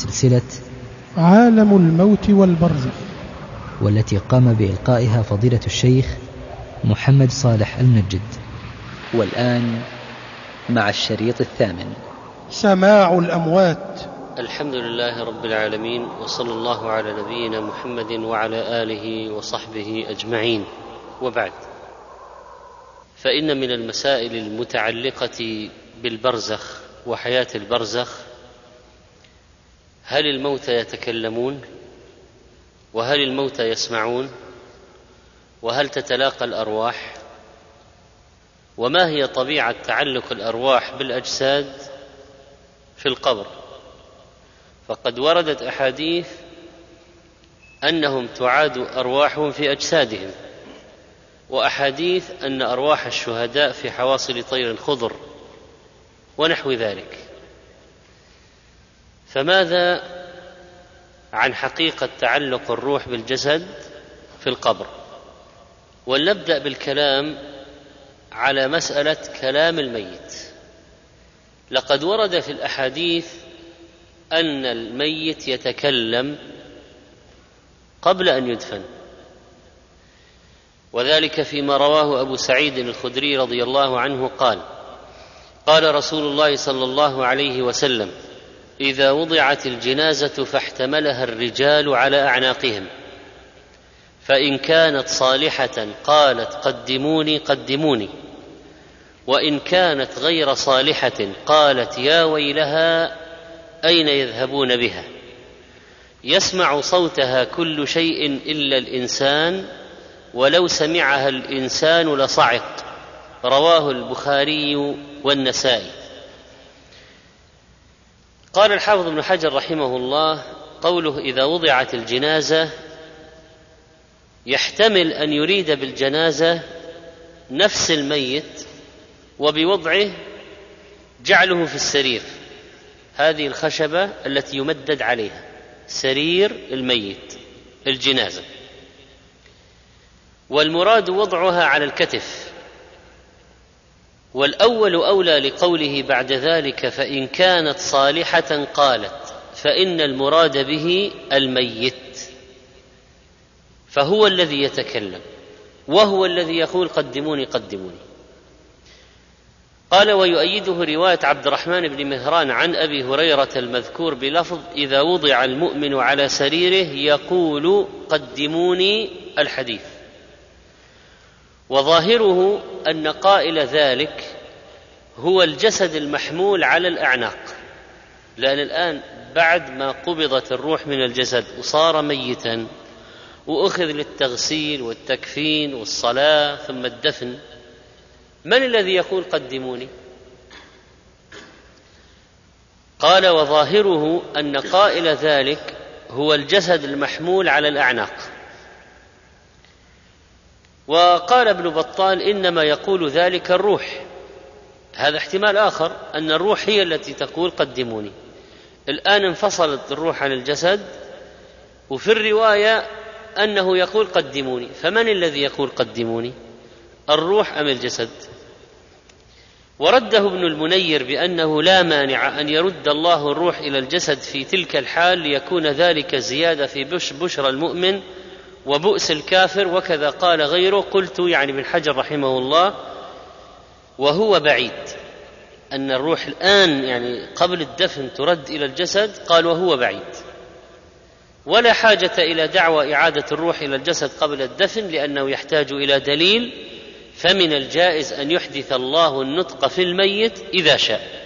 سلسلة عالم الموت والبرزخ والتي قام بإلقائها فضيلة الشيخ محمد صالح المنجد والآن مع الشريط الثامن. سماع الأموات. الحمد لله رب العالمين وصلى الله على نبينا محمد وعلى آله وصحبه أجمعين. وبعد فإن من المسائل المتعلقة بالبرزخ وحياة البرزخ هل الموتى يتكلمون؟ وهل الموتى يسمعون؟ وهل تتلاقى الأرواح؟ وما هي طبيعة تعلق الأرواح بالأجساد في القبر؟ فقد وردت أحاديث أنهم تعاد أرواحهم في أجسادهم وأحاديث أن أرواح الشهداء في حواصل طير خضر ونحو ذلك. فماذا عن حقيقة تعلق الروح بالجسد في القبر؟ ولنبدأ بالكلام على مسألة كلام الميت. لقد ورد في الأحاديث أن الميت يتكلم قبل أن يدفن. وذلك فيما رواه أبو سعيد الخدري رضي الله عنه قال قال رسول الله صلى الله عليه وسلم إذا وضعت الجنازة فاحتملها الرجال على أعناقهم. فإن كانت صالحة قالت قدموني قدموني. وإن كانت غير صالحة قالت يا ويلها أين يذهبون بها؟ يسمع صوتها كل شيء إلا الإنسان ولو سمعها الإنسان لصعق. رواه البخاري والنسائي. قال الحافظ ابن حجر رحمه الله قوله إذا وضعت الجنازة يحتمل أن يريد بالجنازة نفس الميت وبوضعه جعله في السرير. هذه الخشبة التي يمدد عليها. سرير الميت الجنازة. والمراد وضعها على الكتف. والأول أولى لقوله بعد ذلك فإن كانت صالحة قالت فإن المراد به الميت. فهو الذي يتكلم وهو الذي يقول قدموني قدموني. قال ويؤيده رواية عبد الرحمن بن مهران عن أبي هريرة المذكور بلفظ إذا وضع المؤمن على سريره يقول قدموني الحديث. وظاهره أن قائل ذلك هو الجسد المحمول على الأعناق. لأن الآن بعد ما قبضت الروح من الجسد وصار ميتا وأخذ للتغسيل والتكفين والصلاة ثم الدفن من الذي يقول قدموني؟ قال وظاهره أن قائل ذلك هو الجسد المحمول على الأعناق. وقال ابن بطال إنما يقول ذلك الروح. هذا احتمال آخر أن الروح هي التي تقول قدموني. الآن انفصلت الروح عن الجسد وفي الرواية أنه يقول قدموني. فمن الذي يقول قدموني؟ الروح أم الجسد؟ ورده ابن المنير بأنه لا مانع أن يرد الله الروح إلى الجسد في تلك الحال ليكون ذلك زيادة في بش بشرى المؤمن وبؤس الكافر وكذا قال غيره. قلت يعني ابن حجر رحمه الله وهو بعيد أن الروح الآن يعني قبل الدفن ترد إلى الجسد. قال وهو بعيد. ولا حاجة إلى دعوى إعادة الروح إلى الجسد قبل الدفن لأنه يحتاج إلى دليل. فمن الجائز أن يحدث الله النطق في الميت إذا شاء.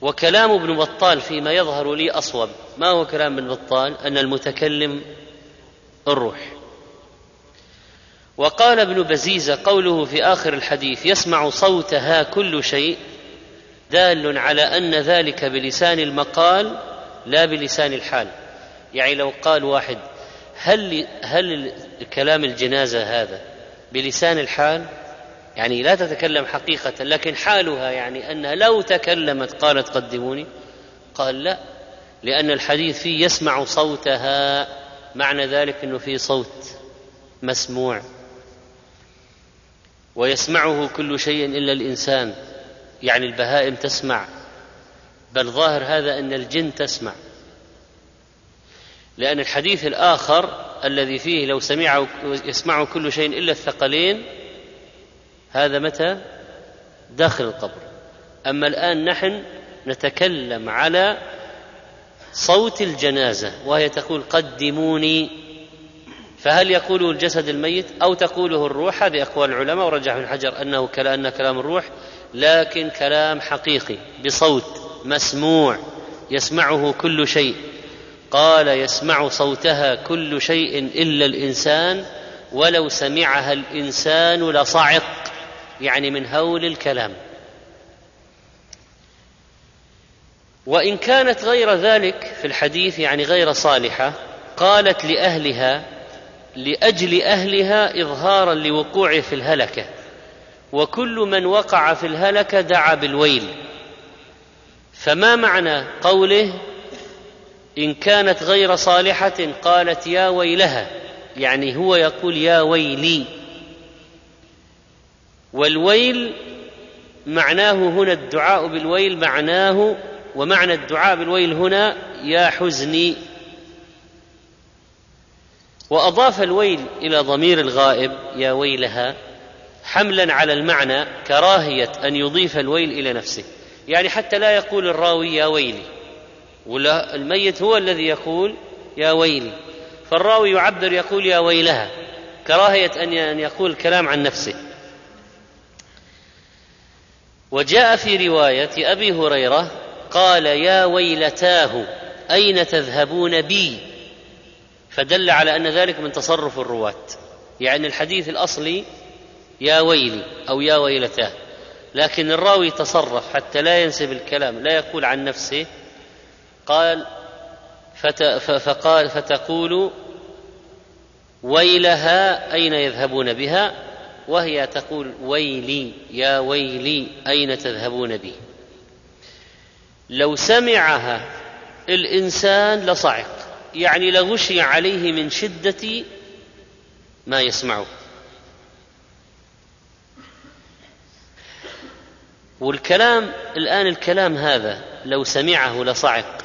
وكلام ابن بطال فيما يظهر لي أصوب. ما هو كلام ابن بطال؟ أن المتكلم الروح. وقال ابن بزيزة قوله في آخر الحديث يسمع صوتها كل شيء دال على أن ذلك بلسان المقال لا بلسان الحال. يعني لو قال واحد هل هل كلام الجنازة هذا بلسان الحال؟ يعني لا تتكلم حقيقة لكن حالها يعني أنها لو تكلمت قالت قدموني؟ قال لا لأن الحديث فيه يسمع صوتها. معنى ذلك إنه في صوت مسموع. ويسمعه كل شيء إلا الإنسان. يعني البهائم تسمع بل ظاهر هذا أن الجن تسمع. لأن الحديث الآخر الذي فيه لو سمع يسمع كل شيء إلا الثقلين هذا متى؟ داخل القبر. أما الآن نحن نتكلم على صوت الجنازة وهي تقول قدموني فهل يقوله الجسد الميت أو تقوله الروح؟ هذه أقوال العلماء ورجح ابن حجر أنه كلام كلام الروح لكن كلام حقيقي بصوت مسموع يسمعه كل شيء. قال يسمع صوتها كل شيء إلا الإنسان ولو سمعها الإنسان لصعق يعني من هول الكلام. وإن كانت غير ذلك في الحديث يعني غير صالحة قالت لأهلها لأجل أهلها إظهارا لوقوعه في الهلكة. وكل من وقع في الهلكة دعا بالويل. فما معنى قوله إن كانت غير صالحة؟ قالت يا ويلها. يعني هو يقول يا ويلي. والويل معناه هنا الدعاء بالويل معناه ومعنى الدعاء بالويل هنا يا حزني. وأضاف الويل إلى ضمير الغائب يا ويلها حملا على المعنى كراهية أن يضيف الويل إلى نفسه. يعني حتى لا يقول الراوي يا ويلي ولا الميت هو الذي يقول يا ويلي. فالراوي يعبر يقول يا ويلها كراهية أن يقول الكلام عن نفسه. وجاء في رواية أبي هريرة قال يا ويلتاه أين تذهبون بي؟ فدل على أن ذلك من تصرف الرواة. يعني الحديث الأصلي يا ويلي أو يا ويلتاه. لكن الراوي تصرف حتى لا ينسب الكلام لا يقول عن نفسه قال فت فقال فتقول ويلها أين يذهبون بها؟ وهي تقول ويلي يا ويلي أين تذهبون بي؟ لو سمعها الإنسان لصعق. يعني لغشي عليه من شدة ما يسمعه. والكلام الآن الكلام هذا لو سمعه لصعق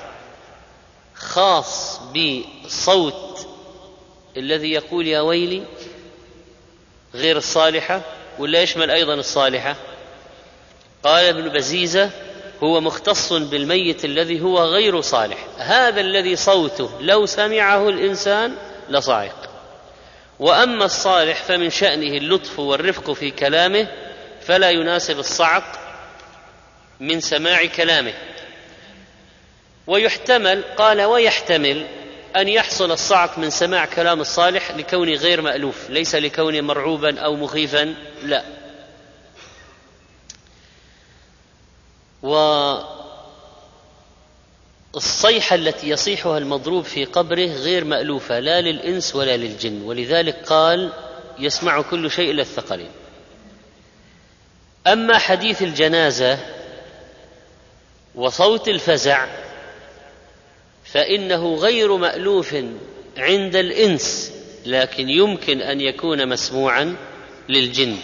خاص بصوت الذي يقول يا ويلي غير الصالحة ولا يشمل أيضا الصالحة؟ قال ابن بزيزة هو مختص بالميت الذي هو غير صالح. هذا الذي صوته لو سمعه الإنسان لصعق وأما الصالح فمن شأنه اللطف والرفق في كلامه فلا يناسب الصعق من سماع كلامه. ويحتمل قال ويحتمل أن يحصل الصعق من سماع كلام الصالح لكونه غير مألوف ليس لكونه مرعوبا أو مخيفا لا. والصيحة التي يصيحها المضروب في قبره غير مألوفة لا للإنس ولا للجن. ولذلك قال يسمع كل شيء الا الثقلين. أما حديث الجنازة وصوت الفزع فإنه غير مألوف عند الإنس لكن يمكن أن يكون مسموعا للجن.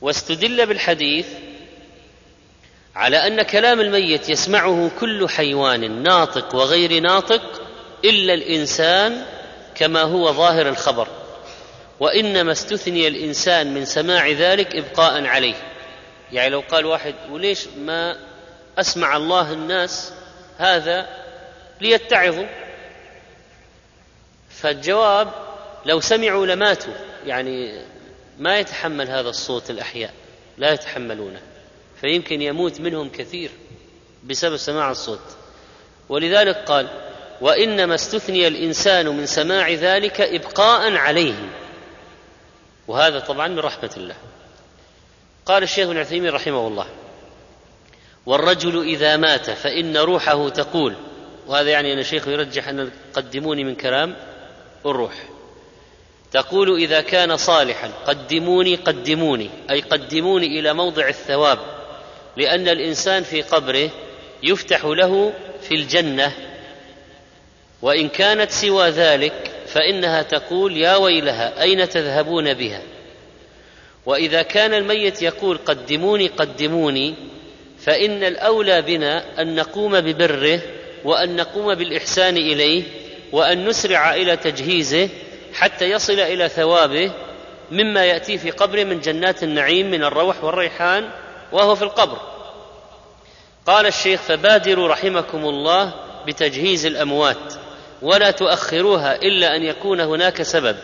واستدل بالحديث على أن كلام الميت يسمعه كل حيوان ناطق وغير ناطق إلا الإنسان كما هو ظاهر الخبر وإنما استثني الإنسان من سماع ذلك إبقاء عليه. يعني لو قال واحد وليش ما أسمع الله الناس هذا ليتعظوا؟ فالجواب لو سمعوا لماتوا. يعني ما يتحمل هذا الصوت الأحياء لا يتحملونه. فيمكن يموت منهم كثير بسبب سماع الصوت. ولذلك قال وإنما استثني الإنسان من سماع ذلك ابقاء عليه. وهذا طبعا من رحمة الله. قال الشيخ ابن عثيمين رحمه الله والرجل إذا مات فإن روحه تقول وهذا يعني أن الشيخ يرجح أن قدموني من كلام الروح. تقول إذا كان صالحا قدموني قدموني أي قدموني إلى موضع الثواب. لأن الإنسان في قبره يفتح له في الجنة. وإن كانت سوى ذلك فإنها تقول يا ويلها أين تذهبون بها؟ وإذا كان الميت يقول قدموني قدموني فإن الأولى بنا أن نقوم ببره وأن نقوم بالإحسان إليه وأن نسرع إلى تجهيزه حتى يصل إلى ثوابه مما يأتي في قبره من جنات النعيم من الروح والريحان وهو في القبر. قال الشيخ فبادروا رحمكم الله بتجهيز الأموات ولا تؤخروها إلا أن يكون هناك سبب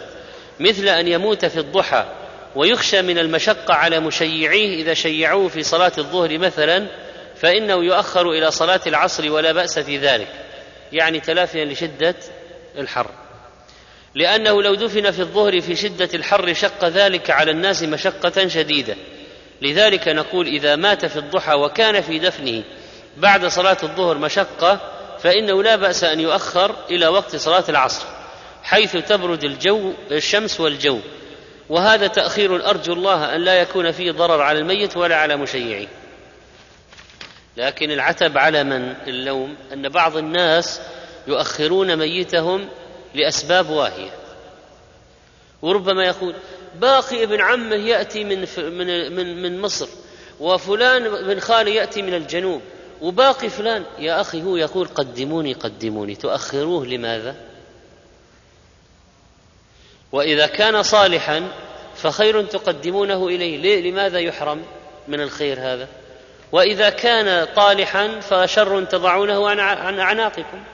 مثل أن يموت في الضحى ويخشى من المشقة على مشيعيه إذا شيعوه في صلاة الظهر مثلا فإنه يؤخر إلى صلاة العصر ولا بأس في ذلك يعني تلافيا لشدة الحر. لأنه لو دفن في الظهر في شدة الحر شق ذلك على الناس مشقة شديدة لذلك نقول إذا مات في الضحى وكان في دفنه بعد صلاة الظهر مشقة فإنه لا بأس أن يؤخر إلى وقت صلاة العصر حيث تبرد الجو الشمس والجو. وهذا تأخير أرجو الله أن لا يكون فيه ضرر على الميت ولا على مشيعيه لكن العتب على من؟ اللوم. أن بعض الناس يؤخرون ميتهم لأسباب واهية. وربما يقول باقي ابن عمه يأتي من من من, من مصر وفلان بن خالة يأتي من الجنوب وباقي فلان يا أخي هو يقول قدموني قدموني تؤخروه لماذا؟ وإذا كان صالحا فخير تقدمونه إليه ليه؟ لماذا يحرم من الخير هذا؟ وإذا كان طالحا فشر تضعونه عن أعناقكم.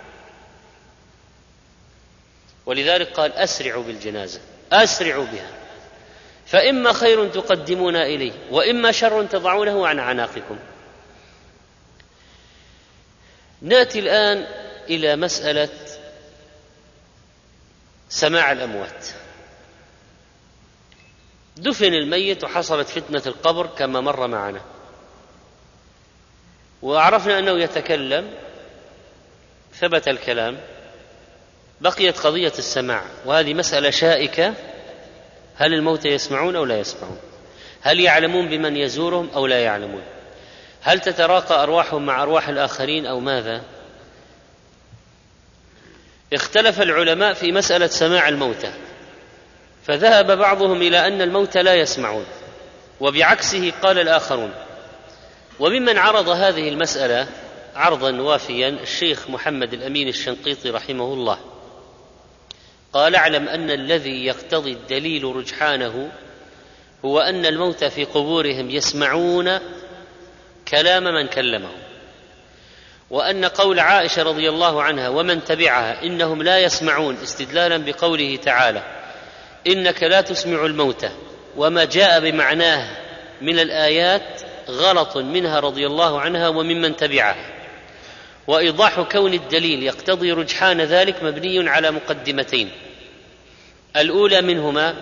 ولذلك قال أسرعوا بالجنازة أسرعوا بها. فإما خير تقدمون إليه وإما شر تضعونه عن اعناقكم نأتي الآن إلى مسألة سماع الأموات. دفن الميت وحصلت فتنة القبر كما مر معنا. وعرفنا أنه يتكلم ثبت الكلام بقيت قضية السماع وهذه مسألة شائكة هل الموتى يسمعون أو لا يسمعون؟ هل يعلمون بمن يزورهم أو لا يعلمون؟ هل تتراقى أرواحهم مع أرواح الآخرين أو ماذا؟ اختلف العلماء في مسألة سماع الموتى فذهب بعضهم إلى أن الموتى لا يسمعون وبعكسه قال الآخرون. وممن عرض هذه المسألة عرضا وافيا الشيخ محمد الأمين الشنقيطي رحمه الله. قال اعلم أن الذي يقتضي الدليل رجحانه هو أن الموتى في قبورهم يسمعون كلام من كلمهم وأن قول عائشة رضي الله عنها ومن تبعها إنهم لا يسمعون استدلالا بقوله تعالى إنك لا تسمع الموتى وما جاء بمعناه من الآيات غلط منها رضي الله عنها وممن تبعها. وإيضاح كون الدليل يقتضي رجحان ذلك مبني على مقدمتين. الأولى منهما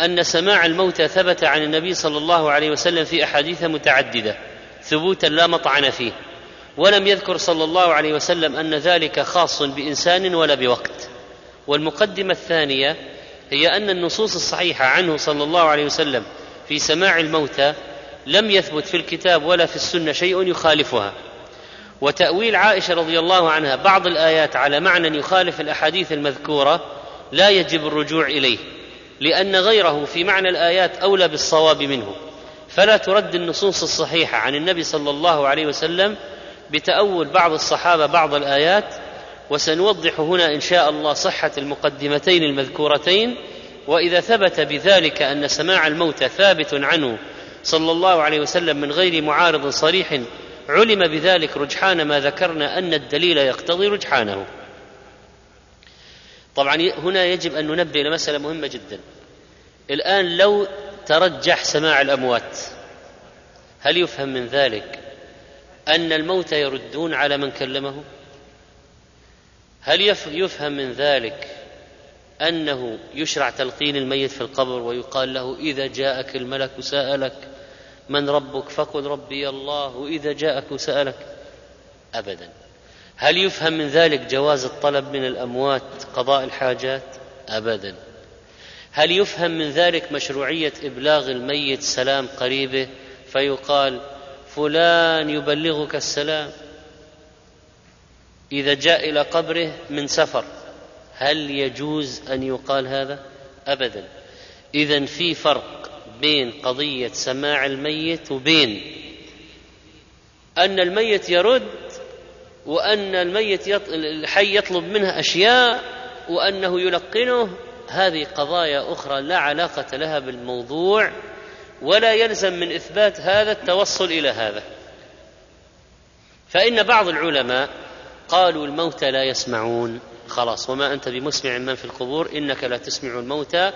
أن سماع الموتى ثبت عن النبي صلى الله عليه وسلم في أحاديث متعددة ثبوتا لا مطعن فيه ولم يذكر صلى الله عليه وسلم أن ذلك خاص بإنسان ولا بوقت. والمقدمة الثانية هي أن النصوص الصحيحة عنه صلى الله عليه وسلم في سماع الموتى لم يثبت في الكتاب ولا في السنة شيء يخالفها. وتأويل عائشة رضي الله عنها بعض الآيات على معنى يخالف الأحاديث المذكورة لا يجب الرجوع إليه لأن غيره في معنى الآيات أولى بالصواب منه. فلا ترد النصوص الصحيحة عن النبي صلى الله عليه وسلم بتأول بعض الصحابة بعض الآيات وسنوضح هنا إن شاء الله صحة المقدمتين المذكورتين وإذا ثبت بذلك أن سماع الموتى ثابت عنه صلى الله عليه وسلم من غير معارض صريح علم بذلك رجحان ما ذكرنا أن الدليل يقتضي رجحانه. طبعا هنا يجب أن ننبه إلى مسألة مهمة جدا. الآن لو ترجح سماع الأموات هل يفهم من ذلك أن الموتى يردون على من كلمه؟ هل يفهم من ذلك أنه يشرع تلقين الميت في القبر ويقال له إذا جاءك الملك سألك؟ من ربك فقل ربي الله واذا جاءك سالك ابدا. هل يفهم من ذلك جواز الطلب من الأموات قضاء الحاجات؟ ابدا. هل يفهم من ذلك مشروعية إبلاغ الميت سلام قريبه؟ فيقال فلان يبلغك السلام إذا جاء إلى قبره من سفر. هل يجوز أن يقال هذا؟ ابدا. اذا في فرق. بين قضية سماع الميت وبين أن الميت يرد وأن الميت الحي يطلب منه أشياء وأنه يلقنه. هذه قضايا أخرى لا علاقة لها بالموضوع ولا يلزم من إثبات هذا التوصل إلى هذا. فإن بعض العلماء قالوا الموتى لا يسمعون. خلاص وما أنت بمسمع من في القبور إنك لا تسمع الموتى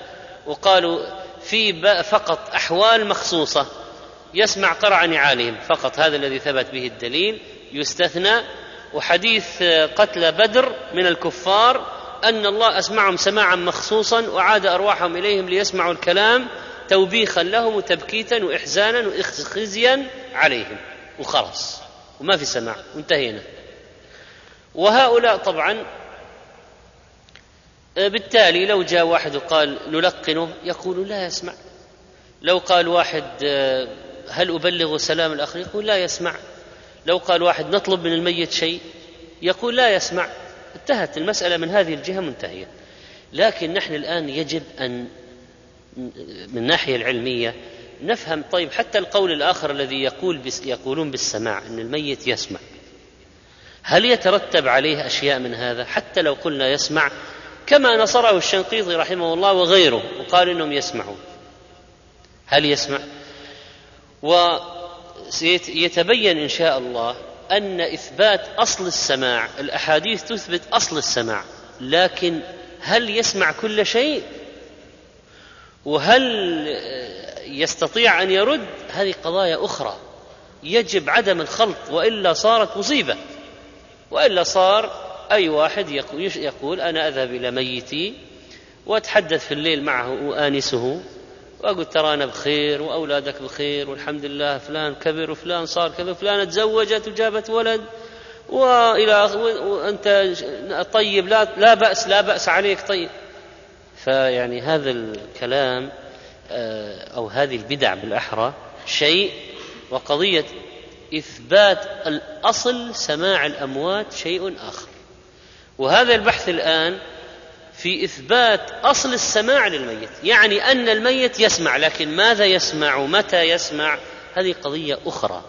وقالوا في فقط أحوال مخصوصة. يسمع قرع نعالهم. فقط هذا الذي ثبت به الدليل. يستثنى. وحديث قتل بدر من الكفار أن الله أسمعهم سماعا مخصوصا وعاد أرواحهم إليهم ليسمعوا الكلام توبيخا لهم وتبكيتا وإحزانا وخزيا عليهم. وخلاص. وما في سماع. وانتهينا. وهؤلاء طبعا بالتالي لو جاء واحد وقال نلقنه يقول لا يسمع. لو قال واحد هل أبلغ سلام الآخر يقول لا يسمع. لو قال واحد نطلب من الميت شيء؟ يقول لا يسمع. انتهت المسألة من هذه الجهة منتهية. لكن نحن الآن يجب أن من الناحية العلمية نفهم طيب حتى القول الآخر الذي يقول بس يقولون بالسماع أن الميت يسمع. هل يترتب عليه أشياء من هذا؟ حتى لو قلنا يسمع كما نصره الشنقيطي رحمه الله وغيره وقال إنهم يسمعون. هل يسمع؟ ويتبين إن شاء الله أن إثبات أصل السماع الأحاديث تثبت أصل السماع لكن هل يسمع كل شيء؟ وهل يستطيع أن يرد؟ هذه قضايا أخرى. يجب عدم الخلط وإلا صارت مصيبة وإلا صار أي واحد يقول أنا أذهب إلى ميتي وأتحدث في الليل معه وآنسه وأقول ترى أنا بخير وأولادك بخير والحمد لله فلان كبر وفلان صار كذا وفلانه تزوجت وجابت ولد وإلى وأنت طيب لا لا باس لا بأس عليك طيب. فيعني هذا الكلام آه، أو هذه البدع بالأحرى شيء وقضية إثبات الأصل سماع الأموات شيء آخر. وهذا البحث الآن في إثبات أصل السماع للميت. يعني أن الميت يسمع لكن ماذا يسمع متى يسمع؟ هذه قضية أخرى.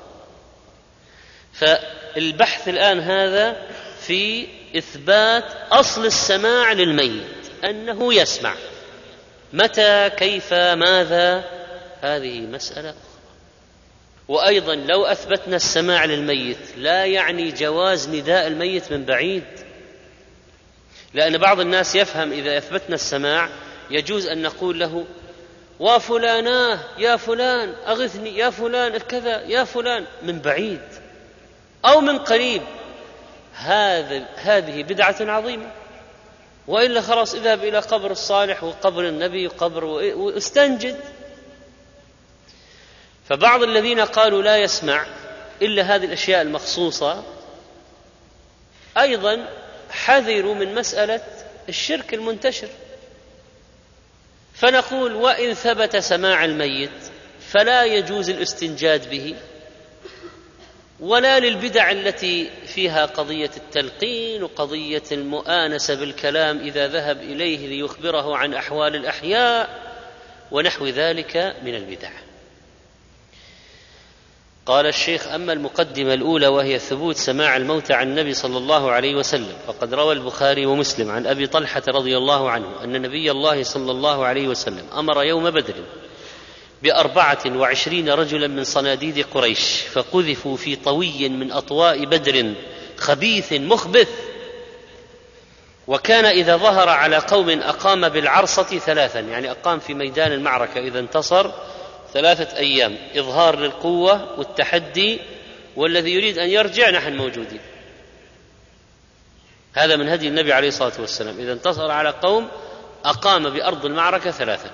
فالبحث الآن هذا في إثبات أصل السماع للميت أنه يسمع. متى كيف ماذا؟ هذه مسألة أخرى. وأيضا لو أثبتنا السماع للميت لا يعني جواز نداء الميت من بعيد. لأن بعض الناس يفهم إذا أثبتنا السماع يجوز أن نقول له وفلاناه يا فلان أغثني يا فلان كذا يا فلان. من بعيد أو من قريب. هذا هذه بدعة عظيمة. وإلا خلاص اذهب إلى قبر الصالح وقبر النبي وقبر واستنجد. فبعض الذين قالوا لا يسمع إلا هذه الأشياء المخصوصة أيضا حذروا من مسألة الشرك المنتشر. فنقول وإن ثبت سماع الميت فلا يجوز الاستنجاد به ولا للبدع التي فيها قضية التلقين وقضية المؤانسة بالكلام إذا ذهب إليه ليخبره عن أحوال الأحياء ونحو ذلك من البدع. قال الشيخ أما المقدمة الأولى وهي ثبوت سماع الموت عن النبي صلى الله عليه وسلم فقد روى البخاري ومسلم عن أبي طلحة رضي الله عنه أن نبي الله صلى الله عليه وسلم أمر يوم بدر بأربعة وعشرين رجلا من صناديد قريش فقذفوا في طوي من أطواء بدر خبيث مخبث وكان إذا ظهر على قوم أقام بالعرصة ثلاثا يعني أقام في ميدان المعركة إذا انتصر ثلاثة أيام إظهار للقوة والتحدي والذي يريد أن يرجع نحن موجودين. هذا من هدي النبي عليه الصلاة والسلام. إذا انتصر على قوم أقام بأرض المعركة ثلاثة.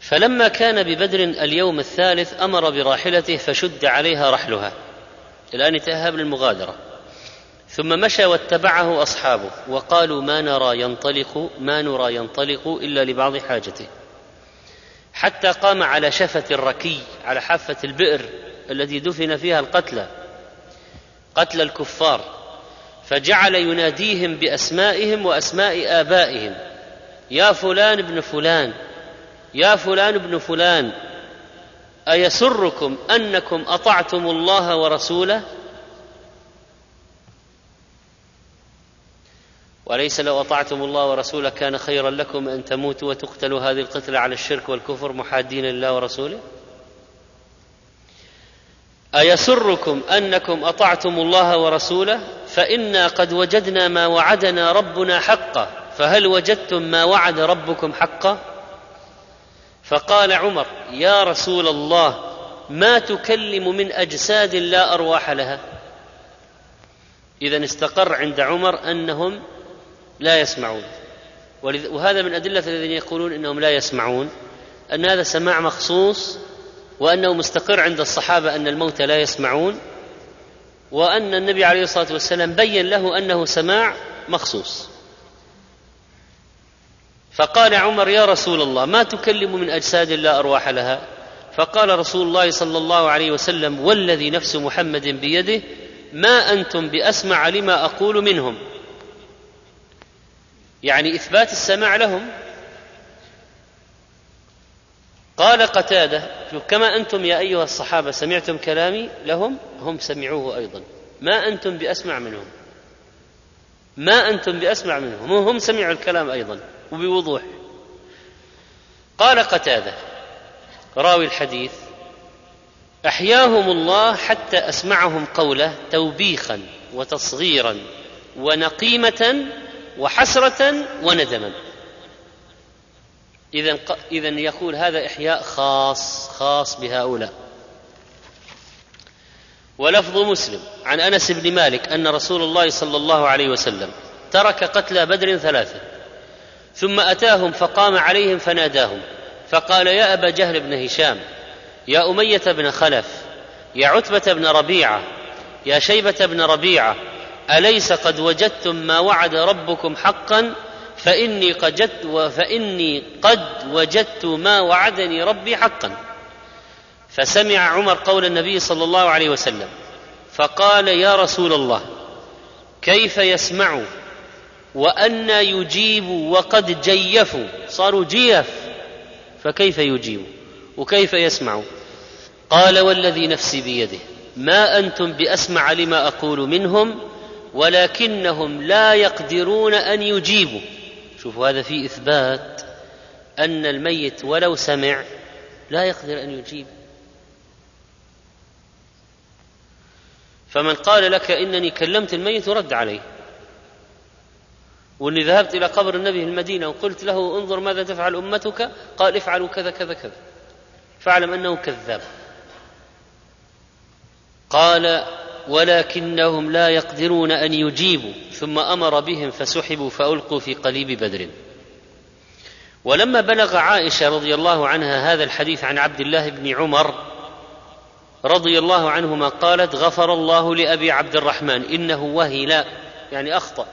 فلما كان ببدر اليوم الثالث أمر براحلته فشد عليها رحلها. الان يتأهب للمغادرة. ثم مشى واتبعه أصحابه وقالوا ما نرى ينطلق ما نرى ينطلق إلا لبعض حاجته. حتى قام على شفة الركي على حافة البئر التي دفن فيها القتلى قتل الكفار فجعل يناديهم بأسمائهم وأسماء آبائهم. يا فلان ابن فلان يا فلان ابن فلان أيسركم أنكم أطعتم الله ورسوله؟ وليس لو أطعتم الله ورسوله كان خيرا لكم أن تموتوا وتقتلوا هذه القتلة على الشرك والكفر محادين لله ورسوله. أيسركم أنكم أطعتم الله ورسوله فإنا قد وجدنا ما وعدنا ربنا حقا فهل وجدتم ما وعد ربكم حقا؟ فقال عمر يا رسول الله ما تكلم من أجساد لا أرواح لها؟ اذا استقر عند عمر أنهم لا يسمعون. وهذا من أدلة الذين يقولون إنهم لا يسمعون أن هذا سماع مخصوص وأنه مستقر عند الصحابة أن الموتى لا يسمعون وأن النبي عليه الصلاة والسلام بين له أنه سماع مخصوص. فقال عمر يا رسول الله ما تكلم من أجساد لا أرواح لها؟ فقال رسول الله صلى الله عليه وسلم والذي نفس محمد بيده ما أنتم بأسمع لما أقول منهم؟ يعني إثبات السماع لهم. قال قتادة كما أنتم يا أيها الصحابة سمعتم كلامي لهم هم سمعوه أيضا. ما أنتم بأسمع منهم. ما أنتم بأسمع منهم. هم سمعوا الكلام أيضا وبوضوح. قال قتادة راوي الحديث أحياهم الله حتى أسمعهم قوله توبيخا وتصغيرا ونقيمة وحسرة وندما. إذا إذا يقول هذا إحياء خاص خاص بهؤلاء. ولفظ مسلم عن أنس بن مالك أن رسول الله صلى الله عليه وسلم ترك قتلى بدر ثلاثة ثم أتاهم فقام عليهم فناداهم فقال يا أبا جهل بن هشام يا أمية بن خلف يا عتبة بن ربيعة يا شيبة بن ربيعة أليس قد وجدتم ما وعد ربكم حقا؟ فإني قد فإني قد وجدت ما وعدني ربي حقا. فسمع عمر قول النبي صلى الله عليه وسلم فقال يا رسول الله كيف يسمع؟ وأن يجيب وقد جيفوا صاروا جيف. فكيف يجيب؟ وكيف يسمع؟ قال والذي نفسي بيده ما أنتم بأسمع لما أقول منهم؟ ولكنهم لا يقدرون أن يجيبوا. شوفوا هذا في إثبات أن الميت ولو سمع لا يقدر أن يجيب. فمن قال لك إنني كلمت الميت رد عليه. وإني ذهبت إلى قبر النبي في المدينة وقلت له انظر ماذا تفعل أمتك. قال افعلوا كذا كذا كذا. فاعلم أنه كذاب. قال ولكنهم لا يقدرون أن يجيبوا ثم أمر بهم فسحبوا فألقوا في قليب بدر. ولما بلغ عائشة رضي الله عنها هذا الحديث عن عبد الله بن عمر رضي الله عنهما قالت غفر الله لأبي عبد الرحمن إنه وهل يعني أخطأ.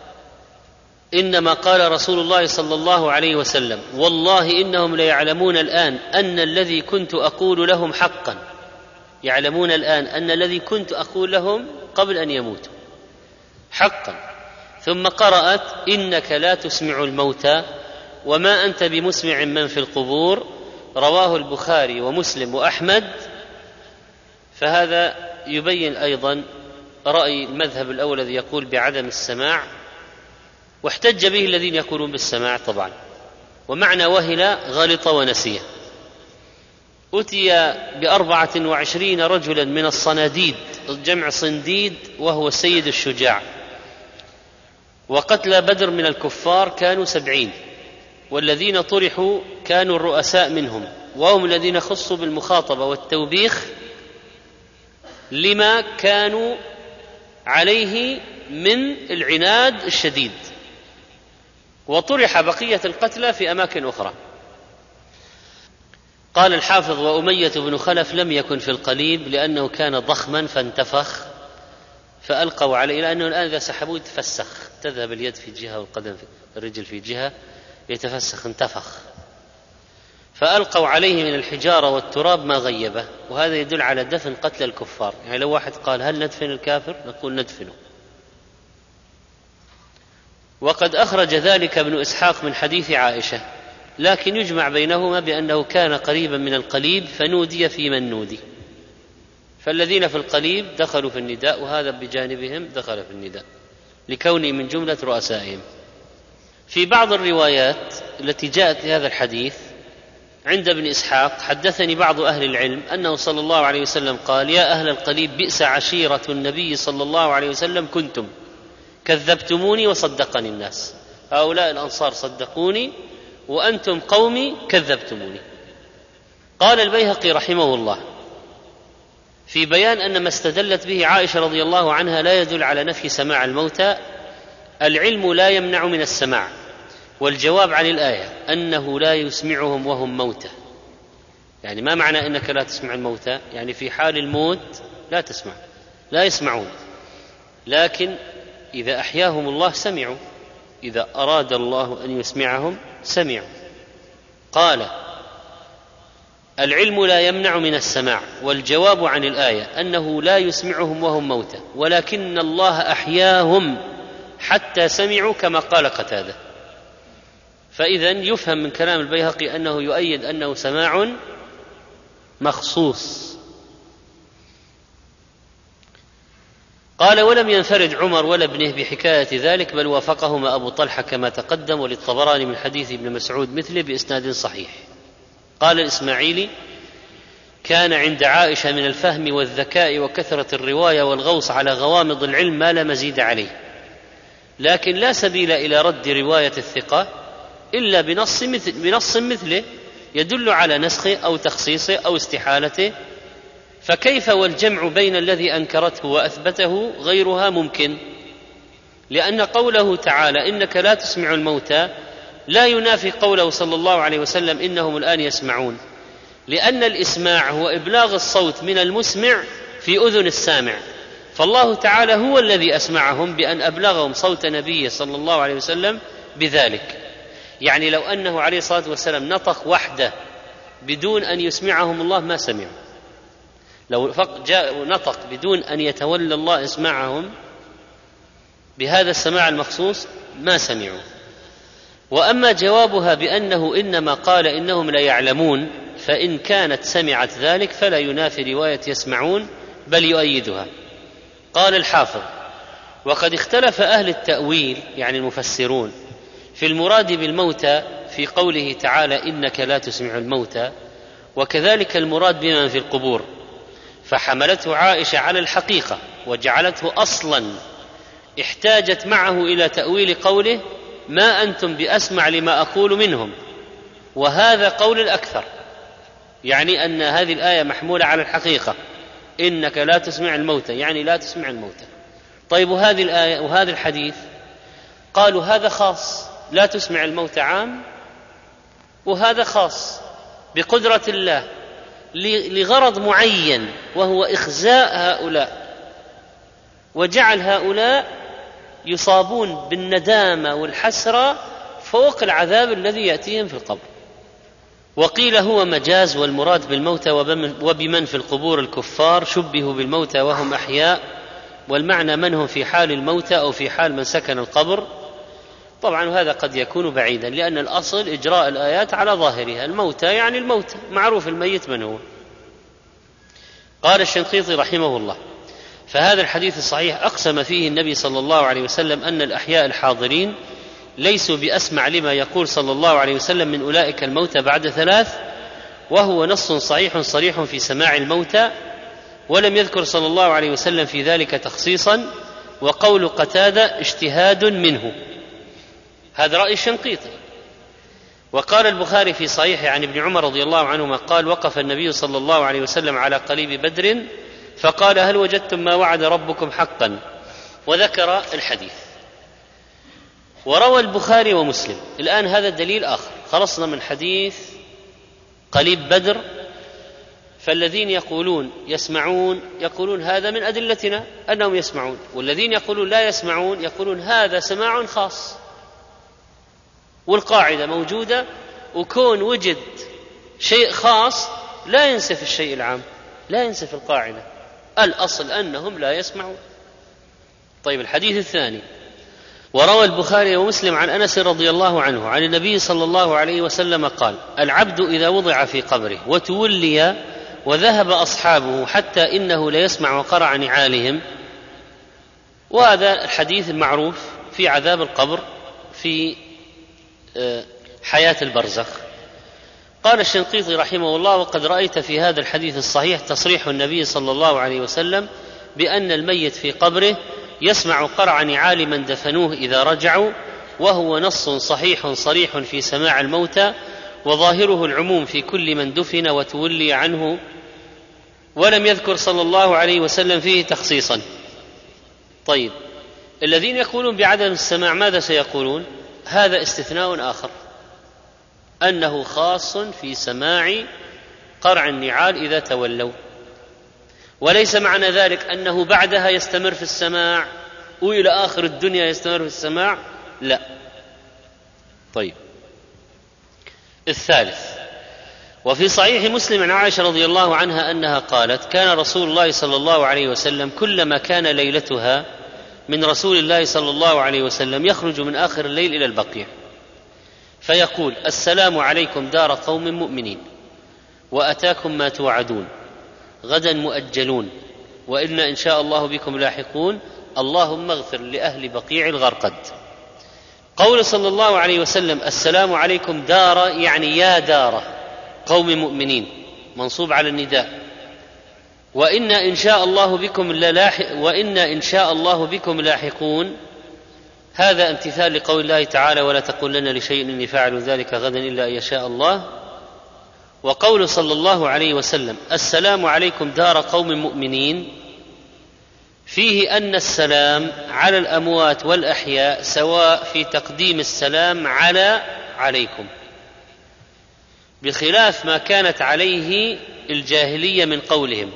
إنما قال رسول الله صلى الله عليه وسلم والله إنهم ليعلمون الآن أن الذي كنت أقول لهم حقا. يعلمون الآن أن الذي كنت أقول لهم قبل أن يموتوا حقا. ثم قرأت إنك لا تسمع الموتى وما أنت بمسمع من في القبور. رواه البخاري ومسلم وأحمد. فهذا يبين أيضا رأي المذهب الأول الذي يقول بعدم السماع واحتج به الذين يقولون بالسماع طبعا. ومعنى وهل غلط ونسيه أتي بأربعة وعشرين رجلا من الصناديد جمع صنديد وهو السيد الشجاع. وقتلى بدر من الكفار كانوا سبعين والذين طرحوا كانوا الرؤساء منهم وهم الذين خصوا بالمخاطبة والتوبيخ لما كانوا عليه من العناد الشديد. وطرح بقية القتلى في أماكن أخرى. قال الحافظ وأمية بن خلف لم يكن في القليب لأنه كان ضخما فانتفخ فألقوا عليه لأنه الآن إذا سحبوه يتفسخ. تذهب اليد في جهة والقدم في الرجل في جهة يتفسخ انتفخ. فألقوا عليه من الحجارة والتراب ما غيبه. وهذا يدل على دفن قتل الكفار. يعني لو واحد قال هل ندفن الكافر؟ نقول ندفنه. وقد أخرج ذلك ابن إسحاق من حديث عائشة. لكن يجمع بينهما بأنه كان قريبا من القليب فنودي في من نودي. فالذين في القليب دخلوا في النداء وهذا بجانبهم دخل في النداء لكونه من جملة رؤسائهم. في بعض الروايات التي جاءت في هذا الحديث عند ابن إسحاق حدثني بعض أهل العلم أنه صلى الله عليه وسلم قال يا أهل القليب بئس عشيرة النبي صلى الله عليه وسلم كنتم كذبتموني وصدقني الناس. هؤلاء الأنصار صدقوني وأنتم قومي كذبتموني. قال البيهقي رحمه الله في بيان أن ما استدلت به عائشة رضي الله عنها لا يدل على نفي سماع الموتى العلم لا يمنع من السماع والجواب عن الآية أنه لا يسمعهم وهم موتى. يعني ما معنى إنك لا تسمع الموتى؟ يعني في حال الموت لا تسمع لا يسمعون. لكن إذا أحياهم الله سمعوا إذا أراد الله أن يسمعهم سمعوا قال العلم لا يمنع من السماع والجواب عن الآية أنه لا يسمعهم وهم موتى ولكن الله أحياهم حتى سمعوا كما قال قتادة. فاذا يفهم من كلام البيهقي أنه يؤيد أنه سماع مخصوص. قال ولم ينفرد عمر ولا ابنه بحكاية ذلك بل وافقهما أبو طلحة كما تقدم وللطبراني من حديث ابن مسعود مثله بإسناد صحيح. قال الإسماعيلي كان عند عائشة من الفهم والذكاء وكثرة الرواية والغوص على غوامض العلم ما لا مزيد عليه. لكن لا سبيل إلى رد رواية الثقة إلا بنص مثل بنص مثله يدل على نسخه أو تخصيصه أو استحالته فكيف والجمع بين الذي أنكرته وأثبته غيرها ممكن؟ لأن قوله تعالى إنك لا تسمع الموتى لا ينافي قوله صلى الله عليه وسلم إنهم الآن يسمعون. لأن الإسماع هو إبلاغ الصوت من المسمع في أذن السامع. فالله تعالى هو الذي أسمعهم بأن أبلغهم صوت نبيه صلى الله عليه وسلم بذلك. يعني لو أنه عليه الصلاة والسلام نطق وحده بدون أن يسمعهم الله ما سمعوا. لو جاء نطق بدون أن يتولى الله إسماعهم بهذا السماع المخصوص ما سمعوا. وأما جوابها بأنه إنما قال إنهم لا يعلمون فإن كانت سمعت ذلك فلا ينافي رواية يسمعون بل يؤيدها. قال الحافظ وقد اختلف أهل التأويل يعني المفسرون في المراد بالموتى في قوله تعالى إنك لا تسمع الموتى وكذلك المراد بمن في القبور. فحملته عائشة على الحقيقة وجعلته أصلا. احتاجت معه إلى تأويل قوله ما أنتم بأسمع لما أقول منهم. وهذا قول الأكثر. يعني أن هذه الآية محمولة على الحقيقة. إنك لا تسمع الموتى. يعني لا تسمع الموتى. طيب وهذه الآية وهذا الحديث؟ قالوا هذا خاص. لا تسمع الموتى عام. وهذا خاص. بقدرة الله. لغرض معين وهو إخزاء هؤلاء. وجعل هؤلاء يصابون بالندامة والحسرة فوق العذاب الذي يأتيهم في القبر. وقيل هو مجاز والمراد بالموتى وبمن في القبور الكفار شبهوا بالموتى وهم أحياء. والمعنى من هم في حال الموتى أو في حال من سكن القبر؟ طبعا هذا قد يكون بعيدا لأن الأصل إجراء الآيات على ظاهرها. الموتى يعني الموتى معروف الميت من هو. قال الشنقيطي رحمه الله فهذا الحديث الصحيح أقسم فيه النبي صلى الله عليه وسلم أن الأحياء الحاضرين ليسوا بأسمع لما يقول صلى الله عليه وسلم من أولئك الموتى بعد ثلاث وهو نص صحيح صريح في سماع الموتى ولم يذكر صلى الله عليه وسلم في ذلك تخصيصا وقول قتادة اجتهاد منه. هذا رأي الشنقيطي. وقال البخاري في صحيح عن ابن عمر رضي الله عنهما قال وقف النبي صلى الله عليه وسلم على قليب بدر فقال هل وجدتم ما وعد ربكم حقا؟ وذكر الحديث. وروى البخاري ومسلم. الآن هذا دليل آخر. خلصنا من حديث قليب بدر. فالذين يقولون يسمعون يقولون هذا من أدلتنا أنهم يسمعون والذين يقولون لا يسمعون يقولون هذا سماع خاص. والقاعدة موجودة وكون وجد شيء خاص لا ينسف الشيء العام لا ينسف القاعدة. الأصل أنهم لا يسمعون. طيب الحديث الثاني. وروى البخاري ومسلم عن أنس رضي الله عنه عن النبي صلى الله عليه وسلم قال العبد إذا وضع في قبره وتولي وذهب أصحابه حتى إنه ليسمع قرع نعالهم. وهذا الحديث المعروف في عذاب القبر في حياة البرزخ. قال الشنقيطي رحمه الله وقد رأيت في هذا الحديث الصحيح تصريح النبي صلى الله عليه وسلم بأن الميت في قبره يسمع قرع نعال من دفنوه إذا رجعوا وهو نص صحيح صريح في سماع الموتى وظاهره العموم في كل من دفن وتولي عنه ولم يذكر صلى الله عليه وسلم فيه تخصيصا. طيب الذين يقولون بعدم السماع ماذا سيقولون؟ هذا استثناء آخر. أنه خاص في سماع قرع النعال إذا تولوا. وليس معنى ذلك أنه بعدها يستمر في السماع والى آخر الدنيا يستمر في السماع؟ لا. طيب. الثالث. وفي صحيح مسلم عن عائشة رضي الله عنها أنها قالت كان رسول الله صلى الله عليه وسلم كلما كان ليلتها من رسول الله صلى الله عليه وسلم يخرج من آخر الليل إلى البقيع. فيقول السلام عليكم دار قوم مؤمنين وأتاكم ما توعدون غدا مؤجلون وإنا إن شاء الله بكم لاحقون اللهم اغفر لأهل بقيع الغرقد. قول صلى الله عليه وسلم السلام عليكم دار يعني يا دار قوم مؤمنين منصوب على النداء. وإنا إن شاء الله بكم للاحق وإنا إن شاء الله بكم لاحقون. هذا امتثال لقول الله تعالى ولا تقولن لشيء إني فاعل ذلك غدا إلا أن يشاء الله. وقول صلى الله عليه وسلم السلام عليكم دار قوم مؤمنين. فيه أن السلام على الأموات والأحياء سواء في تقديم السلام على عليكم. بخلاف ما كانت عليه الجاهلية من قولهم.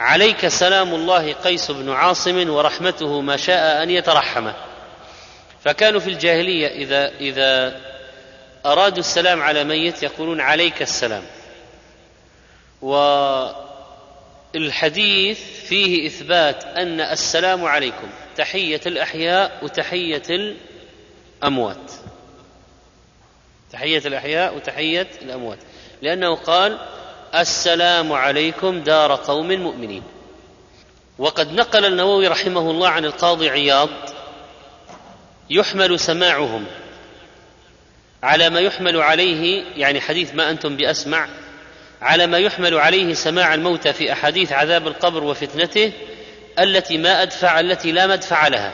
عليك سلام الله قيس بن عاصم ورحمته ما شاء أن يترحمه فكانوا في الجاهلية إذا إذا أرادوا السلام على ميت يقولون عليك السلام. والحديث فيه إثبات أن السلام عليكم تحية الأحياء وتحية الأموات. تحية الأحياء وتحية الأموات. لأنه قال السلام عليكم دار قوم مؤمنين. وقد نقل النووي رحمه الله عن القاضي عياض يحمل سماعهم على ما يحمل عليه يعني حديث ما أنتم بأسمع على ما يحمل عليه سماع الموتى في أحاديث عذاب القبر وفتنته التي ما أدفع التي لا مدفع لها.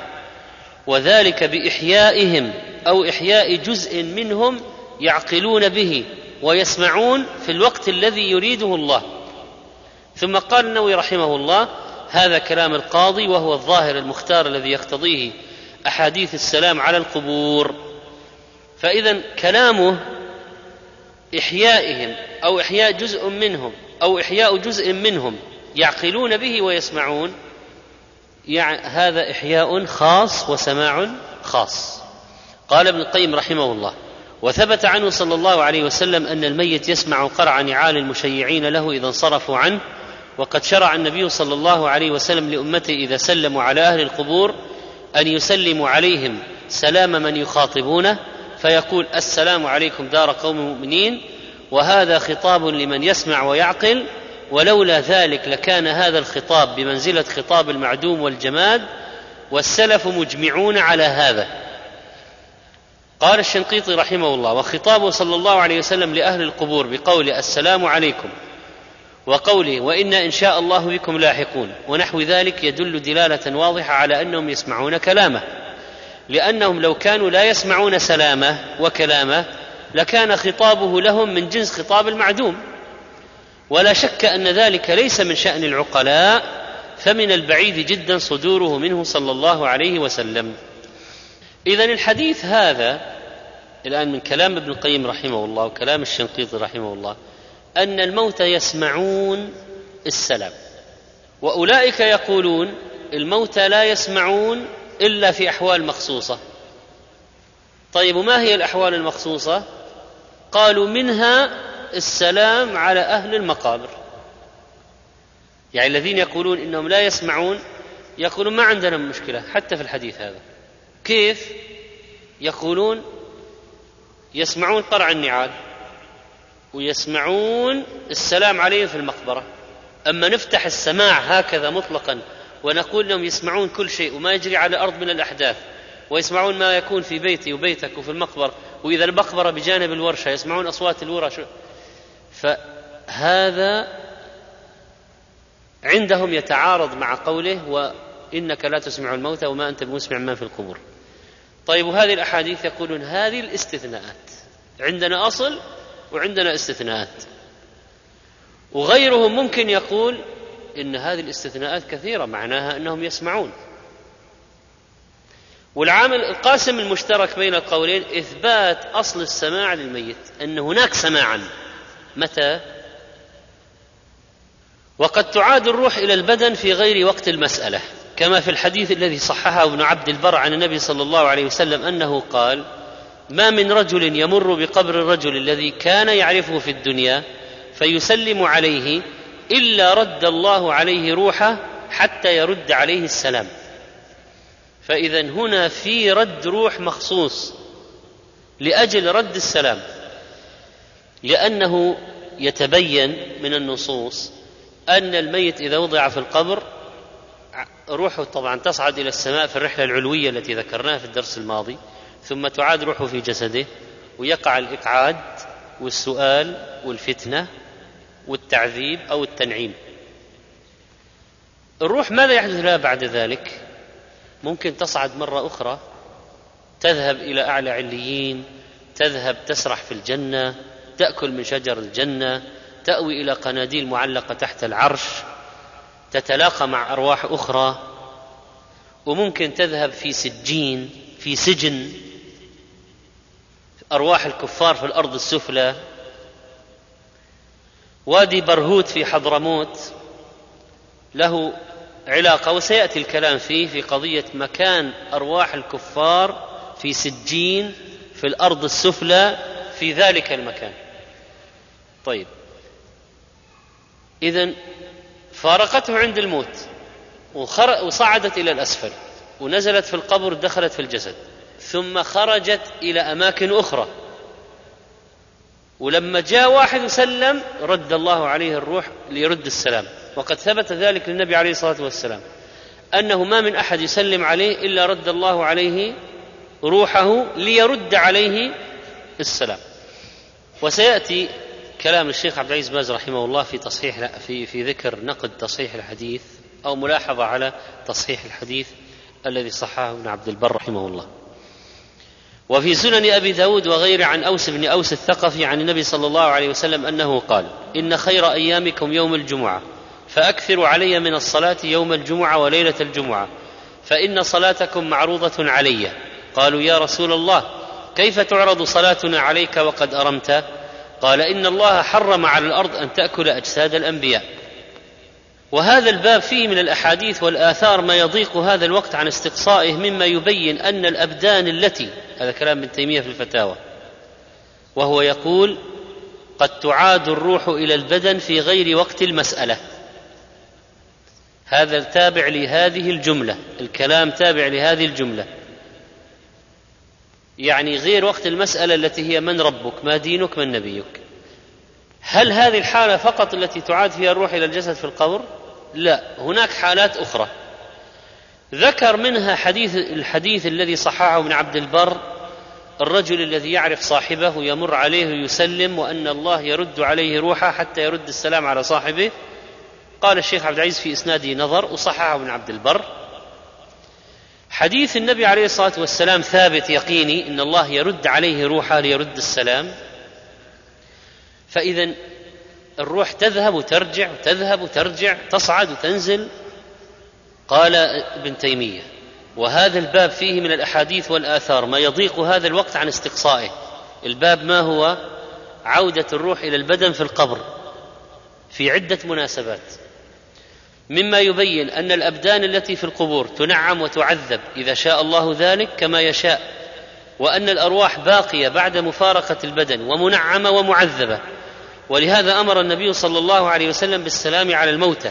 وذلك بإحيائهم أو إحياء جزء منهم يعقلون به. ويسمعون في الوقت الذي يريده الله. ثم قال النووي رحمه الله هذا كلام القاضي وهو الظاهر المختار الذي يقتضيه أحاديث السلام على القبور. فإذا كلامه إحيائهم أو إحياء جزء منهم أو إحياء جزء منهم يعقلون به ويسمعون يعني هذا إحياء خاص وسماع خاص. قال ابن القيم رحمه الله وثبت عنه صلى الله عليه وسلم أن الميت يسمع قرع نعال المشيعين له إذا انصرفوا عنه وقد شرع النبي صلى الله عليه وسلم لأمته إذا سلموا على أهل القبور أن يسلموا عليهم سلام من يخاطبونه فيقول السلام عليكم دار قوم مؤمنين وهذا خطاب لمن يسمع ويعقل ولولا ذلك لكان هذا الخطاب بمنزلة خطاب المعدوم والجماد والسلف مجمعون على هذا. قال الشنقيطي رحمه الله وخطابه صلى الله عليه وسلم لأهل القبور بقول السلام عليكم وقوله وأنا إن شاء الله بكم لاحقون ونحو ذلك يدل دلالة واضحة على أنهم يسمعون كلامه لأنهم لو كانوا لا يسمعون سلامه وكلامه لكان خطابه لهم من جنس خطاب المعدوم ولا شك أن ذلك ليس من شأن العقلاء فمن البعيد جدا صدوره منه صلى الله عليه وسلم. إذا الحديث هذا الآن من كلام ابن القيم رحمه الله وكلام الشنقيطي رحمه الله أن الموتى يسمعون السلام وأولئك يقولون الموتى لا يسمعون إلا في أحوال مخصوصة. طيب وما هي الأحوال المخصوصة؟ قالوا منها السلام على أهل المقابر. يعني الذين يقولون إنهم لا يسمعون يقولون ما عندنا مشكلة حتى في الحديث هذا. كيف يقولون يسمعون قرع النعال ويسمعون السلام عليهم في المقبرة. أما نفتح السماع هكذا مطلقا ونقول لهم يسمعون كل شيء وما يجري على الأرض من الأحداث ويسمعون ما يكون في بيتي وبيتك وفي المقبرة وإذا المقبرة بجانب الورشة يسمعون أصوات الورش فهذا عندهم يتعارض مع قوله وإنك لا تسمع الموتى وما أنت بمسمع ما في القبور. طيب وهذه الأحاديث يقولون هذه الاستثناءات عندنا أصل وعندنا استثناءات. وغيرهم ممكن يقول إن هذه الاستثناءات كثيرة معناها أنهم يسمعون. والعامل القاسم المشترك بين القولين إثبات أصل السماع للميت أن هناك سماعا. متى؟ وقد تعاد الروح إلى البدن في غير وقت المسألة. كما في الحديث الذي صححه ابن عبد البر عن النبي صلى الله عليه وسلم أنه قال ما من رجل يمر بقبر الرجل الذي كان يعرفه في الدنيا فيسلم عليه إلا رد الله عليه روحه حتى يرد عليه السلام. فاذا هنا في رد روح مخصوص لأجل رد السلام لأنه يتبين من النصوص أن الميت إذا وضع في القبر روحه طبعا تصعد إلى السماء في الرحلة العلوية التي ذكرناها في الدرس الماضي ثم تعاد روحه في جسده ويقع الإقعاد والسؤال والفتنة والتعذيب أو التنعيم. الروح ماذا يحدث لها بعد ذلك؟ ممكن تصعد مرة أخرى تذهب إلى أعلى عليين تذهب تسرح في الجنة تأكل من شجر الجنة تأوي إلى قناديل معلقة تحت العرش تتلاقى مع أرواح أخرى وممكن تذهب في سجين في سجن. أرواح الكفار في الأرض السفلى. وادي برهوت في حضرموت. له علاقة وسيأتي الكلام فيه في قضية مكان أرواح الكفار في سجين في الأرض السفلى في ذلك المكان. طيب. اذا فارقته عند الموت وصعدت إلى الأسفل ونزلت في القبر دخلت في الجسد ثم خرجت إلى أماكن أخرى. ولما جاء واحد وسلم رد الله عليه الروح ليرد السلام. وقد ثبت ذلك للنبي عليه الصلاة والسلام. أنه ما من أحد يسلم عليه إلا رد الله عليه روحه ليرد عليه السلام. وسيأتي كلام الشيخ عبد العزيز باز رحمه الله في تصحيح في في ذكر نقد تصحيح الحديث أو ملاحظة على تصحيح الحديث الذي صححه ابن عبد البر رحمه الله. وفي سنن أبي داود وغيره عن أوس بن أوس الثقفي عن النبي صلى الله عليه وسلم أنه قال إن خير أيامكم يوم الجمعة فأكثروا علي من الصلاة يوم الجمعة وليلة الجمعة فإن صلاتكم معروضة علي. قالوا يا رسول الله كيف تعرض صلاتنا عليك وقد أرمت؟ قال إن الله حرم على الأرض أن تأكل أجساد الأنبياء. وهذا الباب فيه من الأحاديث والآثار ما يضيق هذا الوقت عن استقصائه مما يبين أن الأبدان التي هذا كلام ابن تيمية في الفتاوى وهو يقول قد تعاد الروح إلى البدن في غير وقت المسألة. هذا تابع لهذه الجملة الكلام تابع لهذه الجملة. يعني غير وقت المسألة التي هي من ربك ما دينك من نبيك. هل هذه الحالة فقط التي تعاد فيها الروح إلى الجسد في القبر؟ لا هناك حالات أخرى. ذكر منها حديث الحديث الذي صححه ابن عبد البر الرجل الذي يعرف صاحبه يمر عليه يسلم وأن الله يرد عليه روحه حتى يرد السلام على صاحبه. قال الشيخ عبد العزيز في إسناده نظر وصححه ابن عبد البر. حديث النبي عليه الصلاة والسلام ثابت يقيني إن الله يرد عليه روحه ليرد السلام. فاذا الروح تذهب وترجع وتذهب وترجع تصعد وتنزل قال ابن تيمية. وهذا الباب فيه من الأحاديث والآثار ما يضيق هذا الوقت عن استقصائه. الباب ما هو؟ عودة الروح إلى البدن في القبر في عدة مناسبات. مما يبين أن الأبدان التي في القبور تنعم وتعذب إذا شاء الله ذلك كما يشاء وأن الأرواح باقية بعد مفارقة البدن ومنعمة ومعذبة. ولهذا أمر النبي صلى الله عليه وسلم بالسلام على الموتى.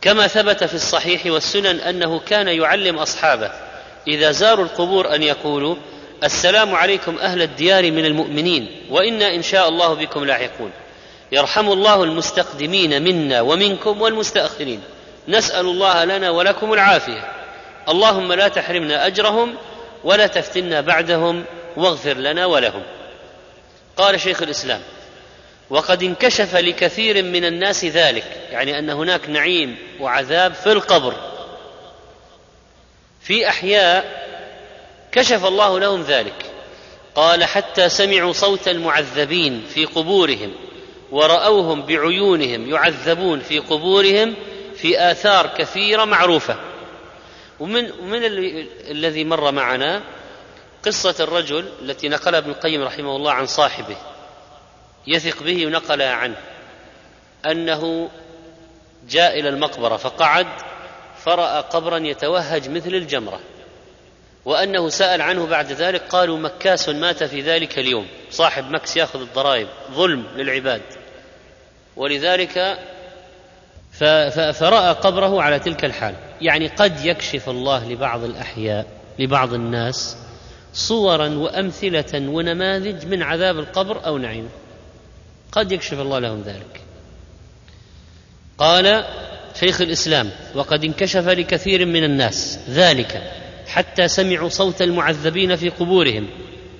كما ثبت في الصحيح والسنن أنه كان يعلم أصحابه إذا زاروا القبور أن يقولوا السلام عليكم أهل الديار من المؤمنين وإنا إن شاء الله بكم لاحقون. يرحم الله المستقدمين منا ومنكم والمستأخرين. نسأل الله لنا ولكم العافية. اللهم لا تحرمنا أجرهم ولا تفتنا بعدهم واغفر لنا ولهم. قال شيخ الإسلام وقد انكشف لكثير من الناس ذلك يعني أن هناك نعيم وعذاب في القبر. في أحياء كشف الله لهم ذلك. قال حتى سمعوا صوت المعذبين في قبورهم. ورأوهم بعيونهم يعذبون في قبورهم في آثار كثيرة معروفة. ومن ومن الذي مر معنا قصة الرجل التي نقلها ابن القيم رحمه الله عن صاحبه يثق به ونقلها عنه أنه جاء إلى المقبرة فقعد فرأى قبرا يتوهج مثل الجمرة وأنه سأل عنه بعد ذلك قالوا مكاس مات في ذلك اليوم صاحب مكس يأخذ الضرائب ظلم للعباد. ولذلك فرأى قبره على تلك الحال. يعني قد يكشف الله لبعض الأحياء لبعض الناس صورا وأمثلة ونماذج من عذاب القبر أو نعيمه. قد يكشف الله لهم ذلك. قال شيخ الإسلام وقد انكشف لكثير من الناس ذلك حتى سمعوا صوت المعذبين في قبورهم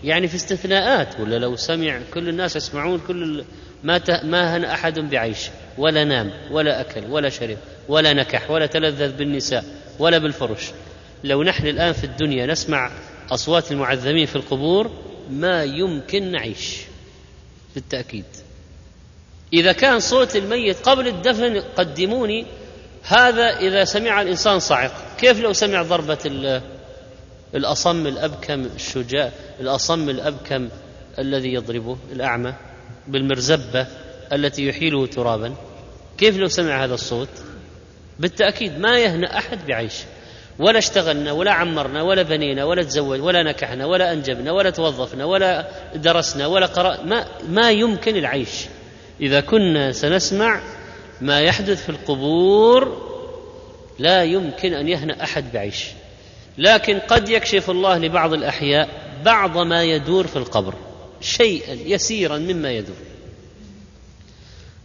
يعني في استثناءات ولا لو سمع كل الناس يسمعون كل ما ما هن أحد بعيش ولا نام ولا أكل ولا شرب ولا نكح ولا تلذذ بالنساء ولا بالفرش. لو نحن الآن في الدنيا نسمع أصوات المعذبين في القبور ما يمكن نعيش بالتأكيد. إذا كان صوت الميت قبل الدفن قدموني هذا إذا سمع الإنسان صعق كيف لو سمع ضربة الأصم الأبكم الشجاع الأصم الأبكم الذي يضربه الأعمى بالمرزبة التي يحيله ترابا. كيف لو سمع هذا الصوت؟ بالتأكيد ما يهنأ أحد بعيش. ولا اشتغلنا ولا عمرنا ولا بنينا ولا تزوج ولا نكحنا ولا أنجبنا ولا توظفنا ولا درسنا ولا قرأ ما ما يمكن العيش. إذا كنا سنسمع ما يحدث في القبور لا يمكن أن يهنأ أحد بعيش. لكن قد يكشف الله لبعض الأحياء بعض ما يدور في القبر شيئا يسيرا مما يدور.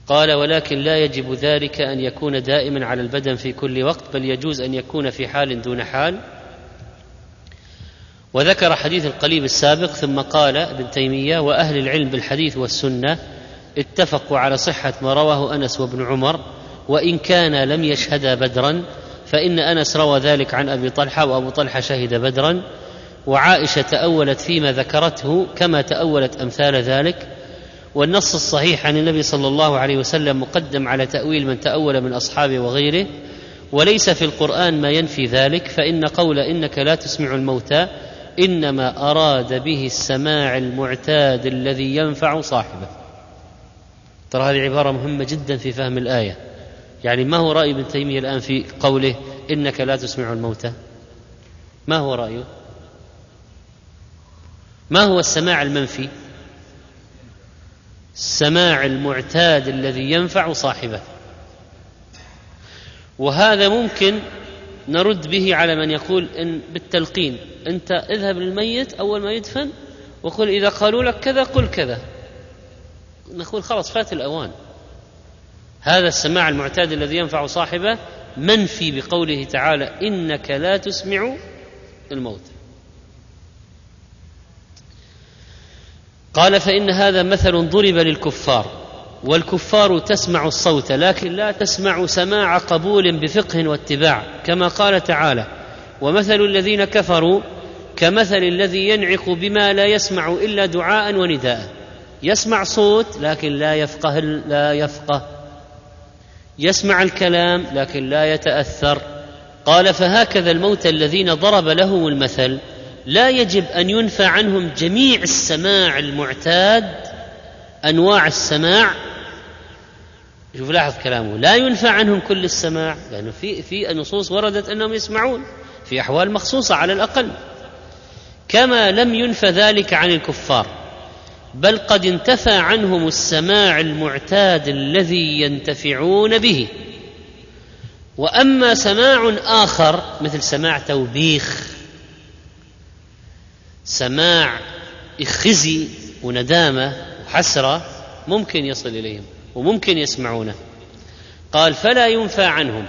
قال ولكن لا يجب ذلك أن يكون دائما على البدن في كل وقت بل يجوز أن يكون في حال دون حال. وذكر حديث القليب السابق ثم قال ابن تيمية وأهل العلم بالحديث والسنة اتفقوا على صحة ما رواه أنس وابن عمر وإن كان لم يشهدا بدرا فإن أنس روى ذلك عن أبي طلحة وأبو طلحة شهد بدرا وعائشة تأولت فيما ذكرته كما تأولت أمثال ذلك. والنص الصحيح عن النبي صلى الله عليه وسلم مقدم على تأويل من تأول من أصحابه وغيره. وليس في القرآن ما ينفي ذلك فإن قول إنك لا تسمع الموتى إنما أراد به السماع المعتاد الذي ينفع صاحبه. ترى هذه عبارة مهمة جدا في فهم الآية. يعني ما هو رأي ابن تيمية الآن في قوله إنك لا تسمع الموتى؟ ما هو رأيه؟ ما هو السماع المنفي؟ السماع المعتاد الذي ينفع صاحبه. وهذا ممكن نرد به على من يقول إن بالتلقين أنت اذهب للميت أول ما يدفن وقل إذا قالوا لك كذا قل كذا. نقول خلاص فات الأوان. هذا السماع المعتاد الذي ينفع صاحبه منفي بقوله تعالى إنك لا تسمع الموت. قال فإن هذا مثل ضرب للكفار والكفار تسمع الصوت لكن لا تسمع سماع قبول بفقه واتباع كما قال تعالى ومثل الذين كفروا كمثل الذي ينعق بما لا يسمع إلا دعاء ونداء. يسمع صوت لكن لا يفقه لا يفقه يسمع الكلام لكن لا يتأثر. قال فهكذا الموتى الذين ضرب لهم المثل. لا يجب أن ينفى عنهم جميع السماع المعتاد أنواع السماع. شوف لاحظ كلامه. لا ينفى عنهم كل السماع لأنه في في نصوص وردت أنهم يسمعون. في أحوال مخصوصة على الأقل. كما لم ينفى ذلك عن الكفار. بل قد انتفى عنهم السماع المعتاد الذي ينتفعون به. وأما سماع آخر مثل سماع توبيخ سماع خزي وندامة وحسرة ممكن يصل إليهم وممكن يسمعونه. قال فلا ينفى عنهم.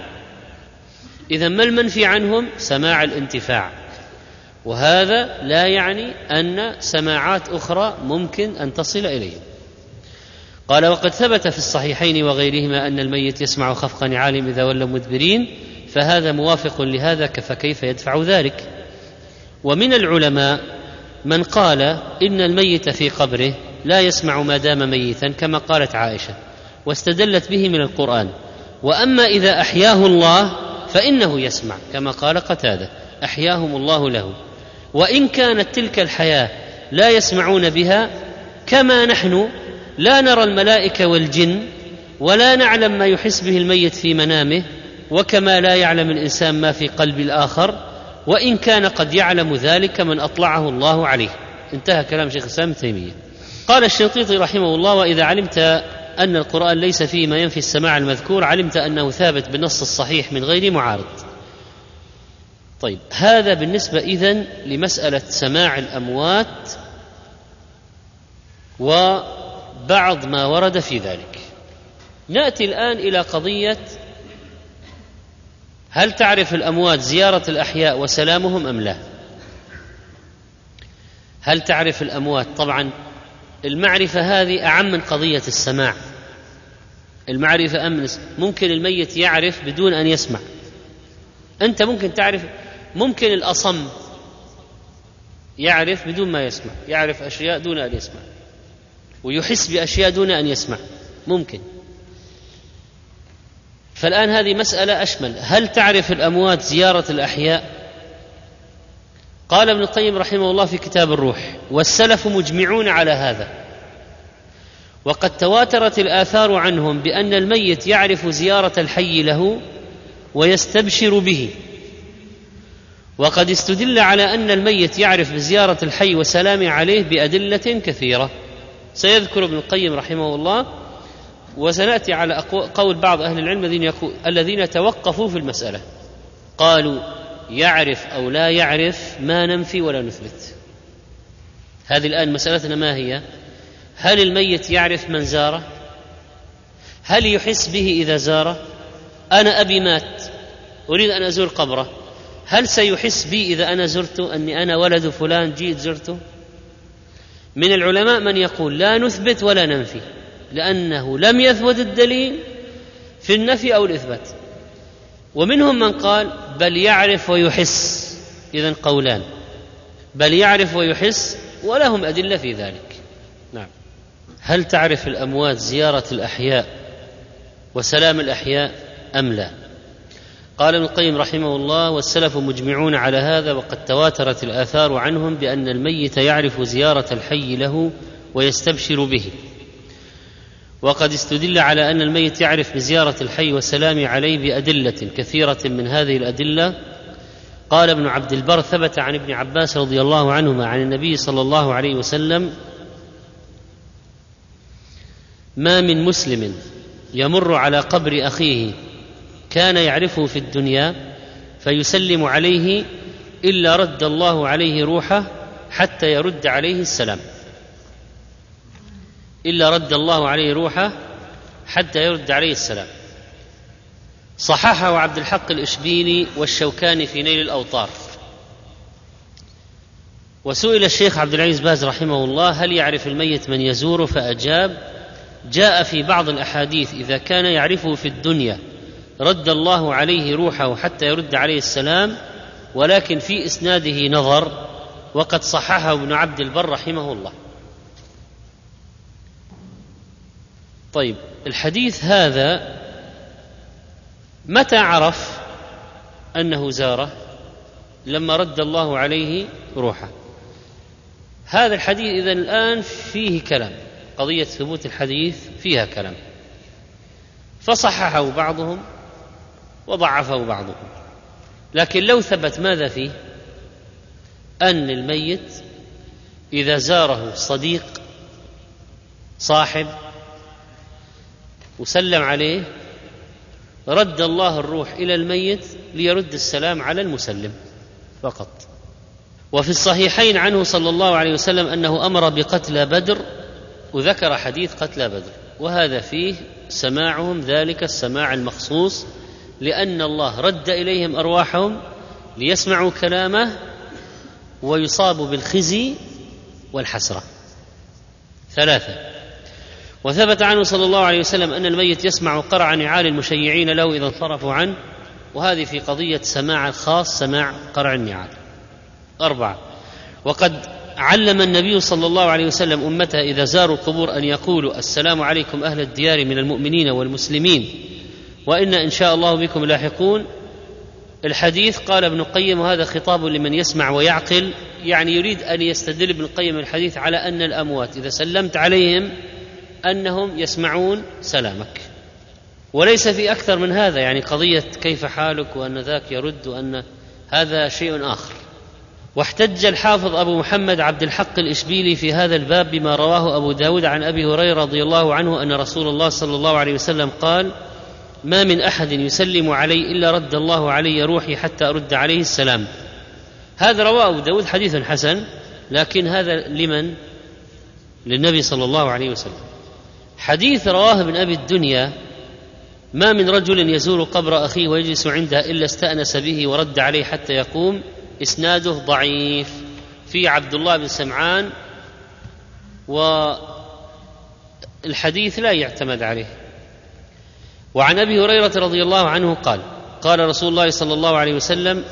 إذا ما المنفي عنهم؟ سماع الانتفاع. وهذا لا يعني أن سماعات أخرى ممكن أن تصل اليهم قال وقد ثبت في الصحيحين وغيرهما أن الميت يسمع خفق نعالهم إذا ولوا مدبرين فهذا موافق لهذا فكيف يدفع ذلك؟ ومن العلماء من قال إن الميت في قبره لا يسمع ما دام ميتا كما قالت عائشة واستدلت به من القرآن. وأما إذا أحياه الله فإنه يسمع كما قال قتادة أحياهم الله له. وإن كانت تلك الحياة لا يسمعون بها كما نحن لا نرى الملائكة والجن ولا نعلم ما يحس به الميت في منامه وكما لا يعلم الإنسان ما في قلب الآخر وإن كان قد يعلم ذلك من أطلعه الله عليه. انتهى كلام شيخ الإسلام تيمية. قال الشنقيطي رحمه الله وإذا علمت أن القرآن ليس فيه ما ينفي السماع المذكور علمت أنه ثابت بالنص الصحيح من غير معارض. طيب هذا بالنسبة إذن لمسألة سماع الأموات وبعض ما ورد في ذلك. نأتي الآن إلى قضية هل تعرف الأموات زيارة الأحياء وسلامهم أم لا؟ هل تعرف الأموات؟ طبعا المعرفة هذه أعم من قضية السماع. المعرفة امنس ممكن الميت يعرف بدون أن يسمع. أنت ممكن تعرف ممكن الأصم يعرف بدون ما يسمع يعرف أشياء دون أن يسمع ويحس بأشياء دون أن يسمع ممكن. فالآن هذه مسألة أشمل هل تعرف الأموات زيارة الأحياء؟ قال ابن القيم رحمه الله في كتاب الروح والسلف مجمعون على هذا. وقد تواترت الآثار عنهم بأن الميت يعرف زيارة الحي له ويستبشر به. وقد استدل على أن الميت يعرف بزيارة الحي وسلام عليه بأدلة كثيرة. سيذكر ابن القيم رحمه الله وسنأتي على قول بعض أهل العلم الذين الذين توقفوا في المسألة. قالوا يعرف أو لا يعرف ما ننفي ولا نثبت هذه الآن مسألتنا ما هي؟ هل الميت يعرف من زاره؟ هل يحس به إذا زاره؟ أنا أبي مات أريد أن أزور قبره. هل سيحس بي إذا أنا زرته أني أنا ولد فلان جيت زرته من العلماء من يقول لا نثبت ولا ننفي لأنه لم يثبت الدليل في النفي أو الإثبات. ومنهم من قال بل يعرف ويحس إذا قولان بل يعرف ويحس ولهم أدلة في ذلك. نعم. هل تعرف الأموات زيارة الأحياء وسلام الأحياء أم لا؟ قال ابن القيم رحمه الله والسلف مجمعون على هذا وقد تواترت الآثار عنهم بأن الميت يعرف زيارة الحي له ويستبشر به. وقد استدل على أن الميت يعرف بزيارة الحي والسلام عليه بأدلة كثيرة من هذه الأدلة. قال ابن عبد البر ثبت عن ابن عباس رضي الله عنهما عن النبي صلى الله عليه وسلم ما من مسلم يمر على قبر أخيه كان يعرفه في الدنيا فيسلم عليه إلا رد الله عليه روحه حتى يرد عليه السلام. إلا رد الله عليه روحه حتى يرد عليه السلام. صححه عبد الحق الإشبيلي والشوكاني في نيل الأوطار. وسئل الشيخ عبد العزيز باز رحمه الله هل يعرف الميت من يزوره فأجاب جاء في بعض الأحاديث إذا كان يعرفه في الدنيا. رد الله عليه روحه حتى يرد عليه السلام ولكن في إسناده نظر وقد صححه ابن عبد البر رحمه الله. طيب الحديث هذا متى عرف أنه زاره؟ لما رد الله عليه روحه. هذا الحديث اذا الآن فيه كلام قضية ثبوت الحديث فيها كلام. فصححه بعضهم وضعفه بعضهم. لكن لو ثبت ماذا فيه؟ أن الميت إذا زاره صديق صاحب وسلم عليه رد الله الروح إلى الميت ليرد السلام على المسلم فقط. وفي الصحيحين عنه صلى الله عليه وسلم أنه أمر بقتل بدر وذكر حديث قتل بدر. وهذا فيه سماعهم ذلك السماع المخصوص لأن الله رد إليهم أرواحهم ليسمعوا كلامه ويصابوا بالخزي والحسرة. ثلاثة. وثبت عنه صلى الله عليه وسلم أن الميت يسمع قرع نعال المشيعين له إذا انصرفوا عنه وهذه في قضية سماع الخاص سماع قرع النعال. أربعة. وقد علم النبي صلى الله عليه وسلم أمته إذا زاروا القبور أن يقولوا السلام عليكم أهل الديار من المؤمنين والمسلمين. وإن إن شاء الله بكم لاحقون. الحديث قال ابن القيم وهذا خطاب لمن يسمع ويعقل يعني يريد أن يستدل ابن القيم الحديث على أن الأموات إذا سلمت عليهم أنهم يسمعون سلامك. وليس في أكثر من هذا يعني قضية كيف حالك وأن ذاك يرد وأن هذا شيء آخر. واحتج الحافظ أبو محمد عبد الحق الإشبيلي في هذا الباب بما رواه أبو داود عن أبي هريرة رضي الله عنه أن رسول الله صلى الله عليه وسلم قال ما من أحد يسلم علي إلا رد الله علي روحي حتى أرد عليه السلام. هذا رواه أبو داود حديث حسن لكن هذا لمن؟ للنبي صلى الله عليه وسلم. حديث رواه ابن أبي الدنيا ما من رجل يزور قبر أخيه ويجلس عنده إلا استأنس به ورد عليه حتى يقوم إسناده ضعيف. في عبد الله بن سمعان والحديث لا يعتمد عليه. وعن أبي هريرة رضي الله عنه قال قال رسول الله صلى الله عليه وسلم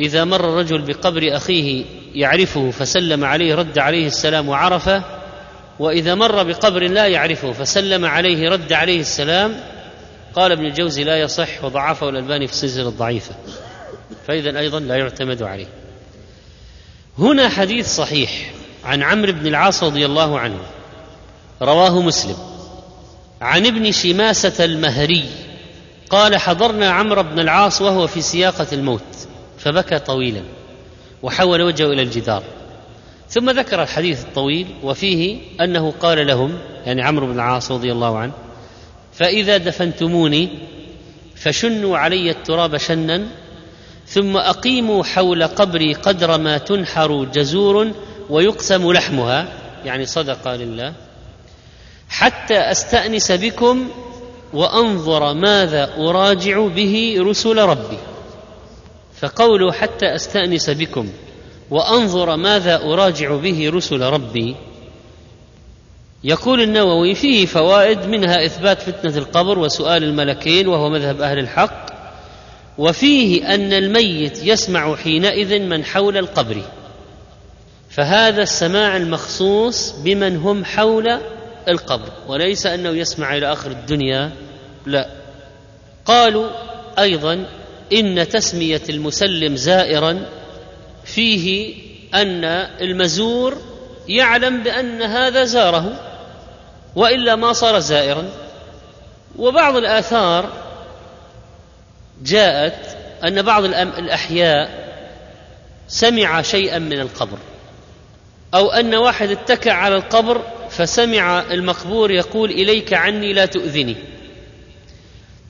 إذا مر الرجل بقبر أخيه يعرفه فسلم عليه رد عليه السلام وعرفه وإذا مر بقبر لا يعرفه فسلم عليه رد عليه السلام. قال ابن الجوزي لا يصح وضعفه الألباني في السلسلة الضعيفة فإذا أيضا لا يعتمد عليه. هنا حديث صحيح عن عمرو بن العاص رضي الله عنه رواه مسلم. عن ابن شماسة المهري قال حضرنا عمرو بن العاص وهو في سياقة الموت فبكى طويلا وحول وجهه إلى الجدار. ثم ذكر الحديث الطويل وفيه أنه قال لهم يعني عمرو بن العاص رضي الله عنه فإذا دفنتموني فشنوا علي التراب شنا ثم أقيموا حول قبري قدر ما تنحر جزور ويقسم لحمها يعني صدقة لله حتى أستأنس بكم وأنظر ماذا أراجع به رسل ربي. فقوله حتى أستأنس بكم وأنظر ماذا أراجع به رسل ربي. يقول النووي فيه فوائد منها إثبات فتنة القبر وسؤال الملكين وهو مذهب أهل الحق وفيه أن الميت يسمع حينئذ من حول القبر. فهذا السماع المخصوص بمن هم حول القبر وليس أنه يسمع إلى آخر الدنيا لا. قالوا أيضا إن تسمية المسلم زائرا فيه أن المزور يعلم بأن هذا زاره وإلا ما صار زائرا. وبعض الآثار جاءت أن بعض الأحياء سمع شيئا من القبر أو أن واحد اتكى على القبر فسمع المقبور يقول إليك عني لا تؤذني.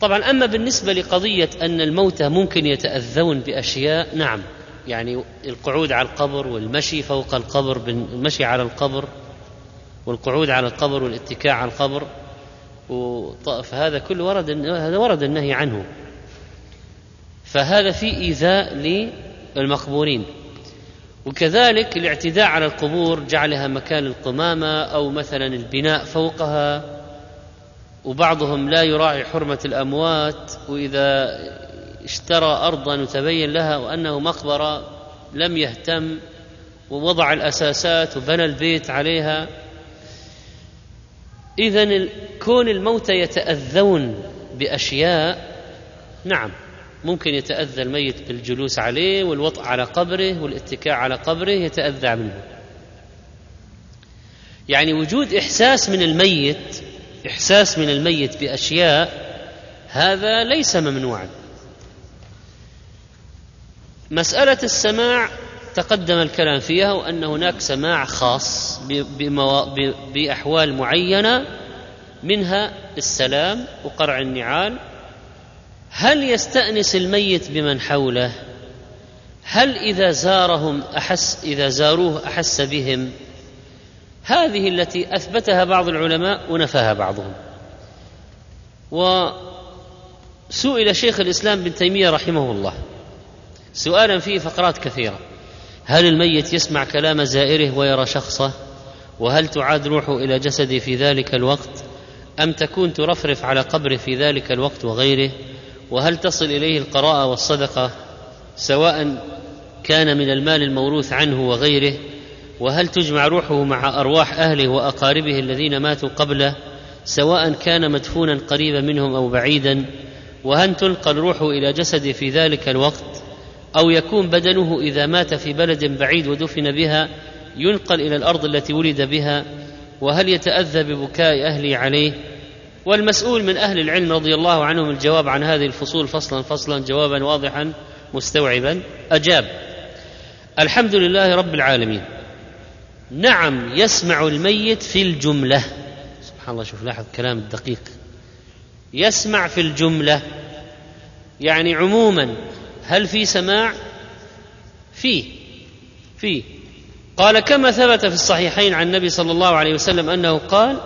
طبعا أما بالنسبة لقضية أن الموتى ممكن يتأذون بأشياء نعم يعني القعود على القبر والمشي فوق القبر المشي على القبر والقعود على القبر والاتكاء على القبر فهذا كله ورد هذا ورد النهي عنه. فهذا في إيذاء للمقبورين. وكذلك الاعتداء على القبور جعلها مكان القمامة أو مثلا البناء فوقها وبعضهم لا يراعي حرمة الأموات وإذا اشترى أرضا وتبين لها وأنه مقبرة لم يهتم ووضع الأساسات وبنى البيت عليها. إذا كون الموتى يتأذون بأشياء نعم. ممكن يتأذى الميت بالجلوس عليه والوطء على قبره والاتكاء على قبره يتأذى منه. يعني وجود إحساس من الميت إحساس من الميت بأشياء هذا ليس ممنوعا. مسألة السماع تقدم الكلام فيها وأن هناك سماع خاص بأحوال معينة منها السلام وقرع النعال هل يستأنس الميت بمن حوله؟ هل إذا زارهم أحس إذا زاروه أحس بهم؟ هذه التي أثبتها بعض العلماء ونفاها بعضهم. وسئل شيخ الإسلام بن تيمية رحمه الله سؤالا فيه فقرات كثيرة. هل الميت يسمع كلام زائره ويرى شخصه؟ وهل تعاد روحه إلى جسده في ذلك الوقت؟ أم تكون ترفرف على قبره في ذلك الوقت وغيره؟ وهل تصل إليه القراءة والصدقة سواء كان من المال الموروث عنه وغيره؟ وهل تجمع روحه مع أرواح أهله وأقاربه الذين ماتوا قبله سواء كان مدفونا قريبا منهم أو بعيدا؟ وهل تنقل روحه إلى جسده في ذلك الوقت؟ أو يكون بدنه إذا مات في بلد بعيد ودفن بها ينقل إلى الأرض التي ولد بها؟ وهل يتأذى ببكاء أهله عليه؟ والمسؤول من أهل العلم رضي الله عنهم الجواب عن هذه الفصول فصلا فصلا جوابا واضحا مستوعبا أجاب. الحمد لله رب العالمين. نعم يسمع الميت في الجملة. سبحان الله شوف لاحظ كلام الدقيق. يسمع في الجملة. يعني عموما هل في سماع؟ في في قال كما ثبت في الصحيحين عن النبي صلى الله عليه وسلم أنه قال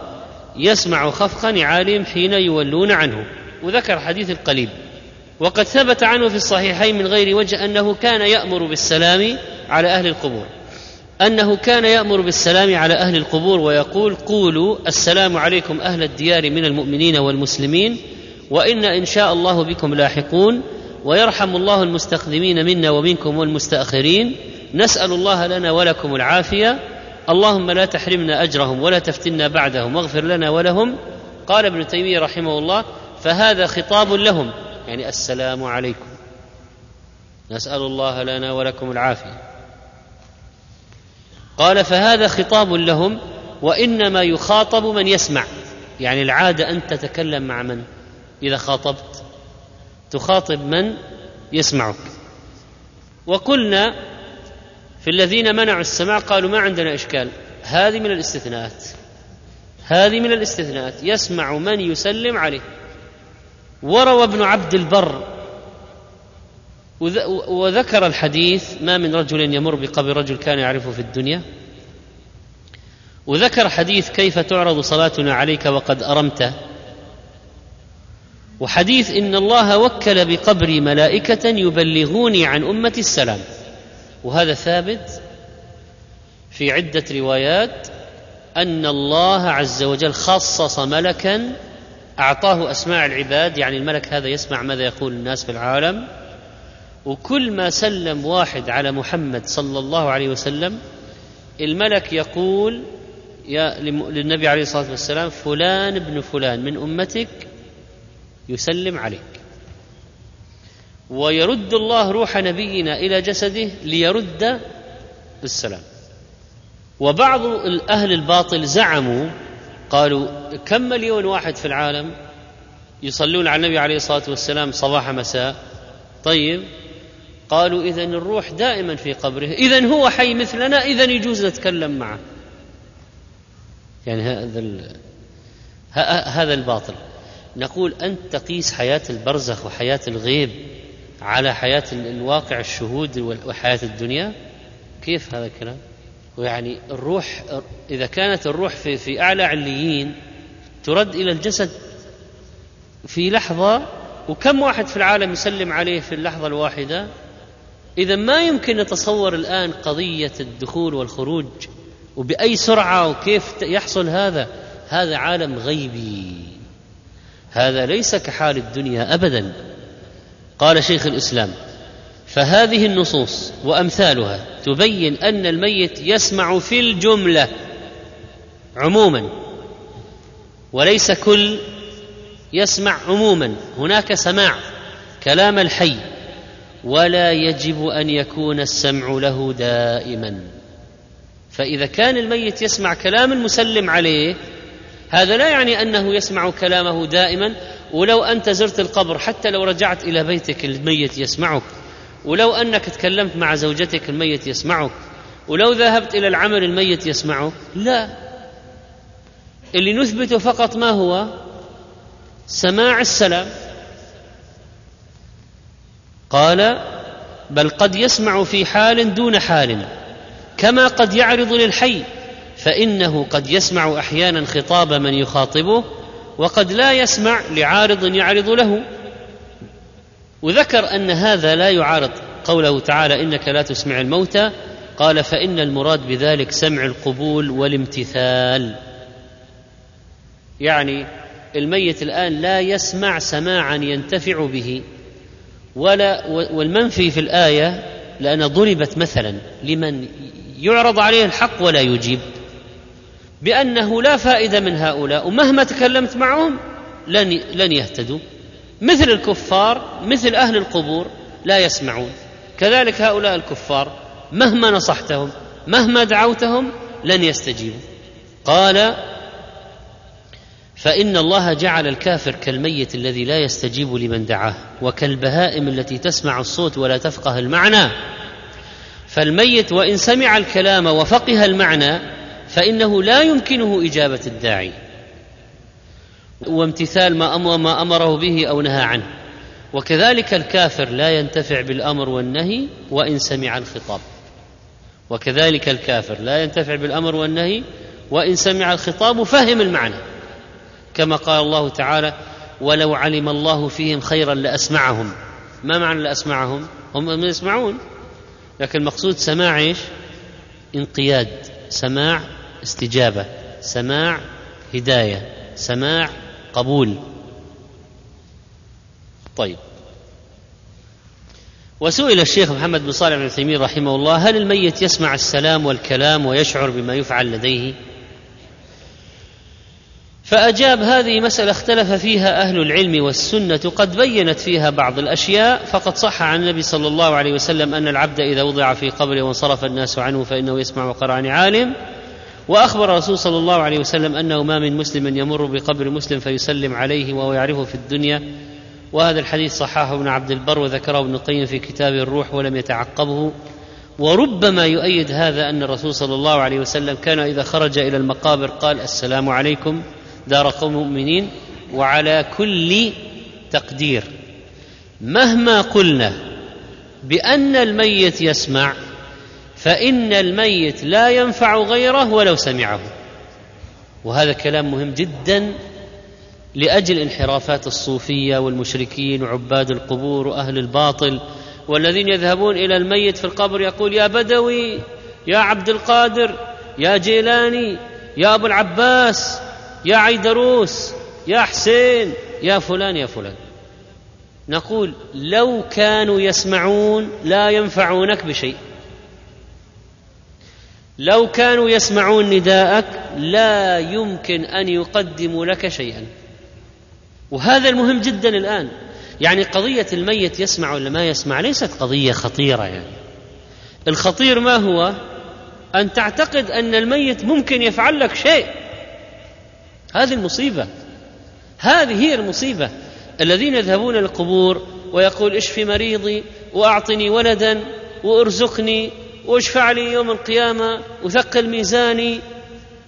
يسمع خفق نعالهم حين يولون عنه وذكر حديث القليب وقد ثبت عنه في الصحيحين من غير وجه أنه كان يأمر بالسلام على أهل القبور. أنه كان يأمر بالسلام على أهل القبور ويقول قولوا السلام عليكم أهل الديار من المؤمنين والمسلمين وإن إن شاء الله بكم لاحقون ويرحم الله المستقدمين منا ومنكم والمستأخرين. نسأل الله لنا ولكم العافية اللهم لا تحرمنا أجرهم ولا تفتنا بعدهم واغفر لنا ولهم. قال ابن تيمية رحمه الله فهذا خطاب لهم. يعني السلام عليكم. نسأل الله لنا ولكم العافية. قال فهذا خطاب لهم وإنما يخاطب من يسمع. يعني العادة أن تتكلم مع من؟ إذا خاطبت. تخاطب من يسمعك. وقلنا في الذين منعوا السماع قالوا ما عندنا إشكال. هذه من الاستثناءات. هذه من الاستثناءات. يسمع من يسلم عليه. وروى ابن عبد البر وذكر الحديث ما من رجل يمر بقبر رجل كان يعرفه في الدنيا. وذكر حديث كيف تعرض صلاتنا عليك وقد أرمت. وحديث إن الله وكل بقبري ملائكة يبلغوني عن أمة السلام. وهذا ثابت في عدة روايات أن الله عز وجل خصص ملكا أعطاه أسماع العباد يعني الملك هذا يسمع ماذا يقول الناس في العالم. وكل ما سلم واحد على محمد صلى الله عليه وسلم الملك يقول يا للنبي عليه الصلاة والسلام فلان ابن فلان من أمتك يسلم عليك. ويرد الله روح نبينا إلى جسده ليرد السلام وبعض أهل الباطل زعموا قالوا كم مليون واحد في العالم يصلون على النبي عليه الصلاة والسلام صباح مساء؟ طيب. قالوا إذا الروح دائما في قبره إذا هو حي مثلنا إذا يجوز نتكلم معه. يعني هذا هذا الباطل. نقول أنت تقيس حياة البرزخ وحياة الغيب. على حياة الواقع الشهود وحياة الدنيا؟ كيف هذا الكلام؟ ويعني الروح إذا كانت الروح في, في أعلى عليين ترد إلى الجسد في لحظة وكم واحد في العالم يسلم عليه في اللحظة الواحدة؟ إذا ما يمكن نتصور الآن قضية الدخول والخروج وبأي سرعة وكيف يحصل هذا؟ هذا عالم غيبي. هذا ليس كحال الدنيا أبدا. قال شيخ الإسلام فهذه النصوص وأمثالها تبين أن الميت يسمع في الجملة عموما وليس كل يسمع عموما هناك سماع كلام الحي ولا يجب أن يكون السمع له دائما. فإذا كان الميت يسمع كلام المسلم عليه هذا لا يعني أنه يسمع كلامه دائما ولو أنت زرت القبر حتى لو رجعت إلى بيتك الميت يسمعك ولو أنك تكلمت مع زوجتك الميت يسمعك ولو ذهبت إلى العمل الميت يسمعك لا. اللي نثبته فقط ما هو؟ سماع السلام. قال بل قد يسمع في حال دون حال كما قد يعرض للحي فإنه قد يسمع أحيانا خطاب من يخاطبه وقد لا يسمع لعارض يعرض له. وذكر أن هذا لا يعارض. قوله تعالى إنك لا تسمع الموتى. قال فإن المراد بذلك سمع القبول والامتثال. يعني الميت الآن لا يسمع سماعا ينتفع به. ولا والمنفي في الآية لأن ضربت مثلا لمن يعرض عليه الحق ولا يجيب. بأنه لا فائدة من هؤلاء ومهما تكلمت معهم لن لن يهتدوا. مثل الكفار مثل أهل القبور لا يسمعون. كذلك هؤلاء الكفار مهما نصحتهم مهما دعوتهم لن يستجيبوا. قال فإن الله جعل الكافر كالميت الذي لا يستجيب لمن دعاه وكالبهائم التي تسمع الصوت ولا تفقه المعنى. فالميت وإن سمع الكلام وفقه المعنى فإنه لا يمكنه إجابة الداعي. وامتثال ما أمر ما أمره به أو نهى عنه. وكذلك الكافر لا ينتفع بالأمر والنهي وإن سمع الخطاب. وكذلك الكافر لا ينتفع بالأمر والنهي وإن سمع الخطاب وفهم المعنى. كما قال الله تعالى ولو علم الله فيهم خيرا لأسمعهم. ما معنى لأسمعهم؟ هم يسمعون. لكن المقصود سماع إيش؟ انقياد. سماع استجابة. سماع هداية. سماع قبول. طيب. وسئل الشيخ محمد بن صالح بن عثيمين رحمه الله هل الميت يسمع السلام والكلام ويشعر بما يفعل لديه؟ فأجاب هذه مسألة اختلف فيها أهل العلم والسنة قد بينت فيها بعض الأشياء فقد صح عن النبي صلى الله عليه وسلم أن العبد إذا وضع في قبره وانصرف الناس عنه فإنه يسمع وقرآن عالم. وأخبر الرسول صلى الله عليه وسلم أنه ما من مسلم يمر بقبر مسلم فيسلم عليه وهو يعرفه في الدنيا. وهذا الحديث صححه ابن عبد البر وذكره ابن القيم في كتاب الروح ولم يتعقبه. وربما يؤيد هذا أن الرسول صلى الله عليه وسلم كان إذا خرج إلى المقابر قال السلام عليكم دار قوم مؤمنين وعلى كل تقدير. مهما قلنا بأن الميت يسمع فإن الميت لا ينفع غيره ولو سمعه. وهذا كلام مهم جدا لأجل انحرافات الصوفية والمشركين وعباد القبور وأهل الباطل والذين يذهبون إلى الميت في القبر يقول يا بدوي يا عبد القادر يا جيلاني يا أبو العباس يا عيدروس يا حسين يا فلان يا فلان. نقول لو كانوا يسمعون لا ينفعونك بشيء. لو كانوا يسمعون نداءك لا يمكن أن يقدموا لك شيئا. وهذا المهم جدا الآن. يعني قضية الميت يسمع ولا ما يسمع ليست قضية خطيرة يعني. الخطير ما هو؟ أن تعتقد أن الميت ممكن يفعل لك شيء. هذه المصيبة. هذه هي المصيبة. الذين يذهبون للقبور ويقول اشفي مريضي وأعطني ولدا وأرزقني واشفع لي يوم القيامة وثقل ميزاني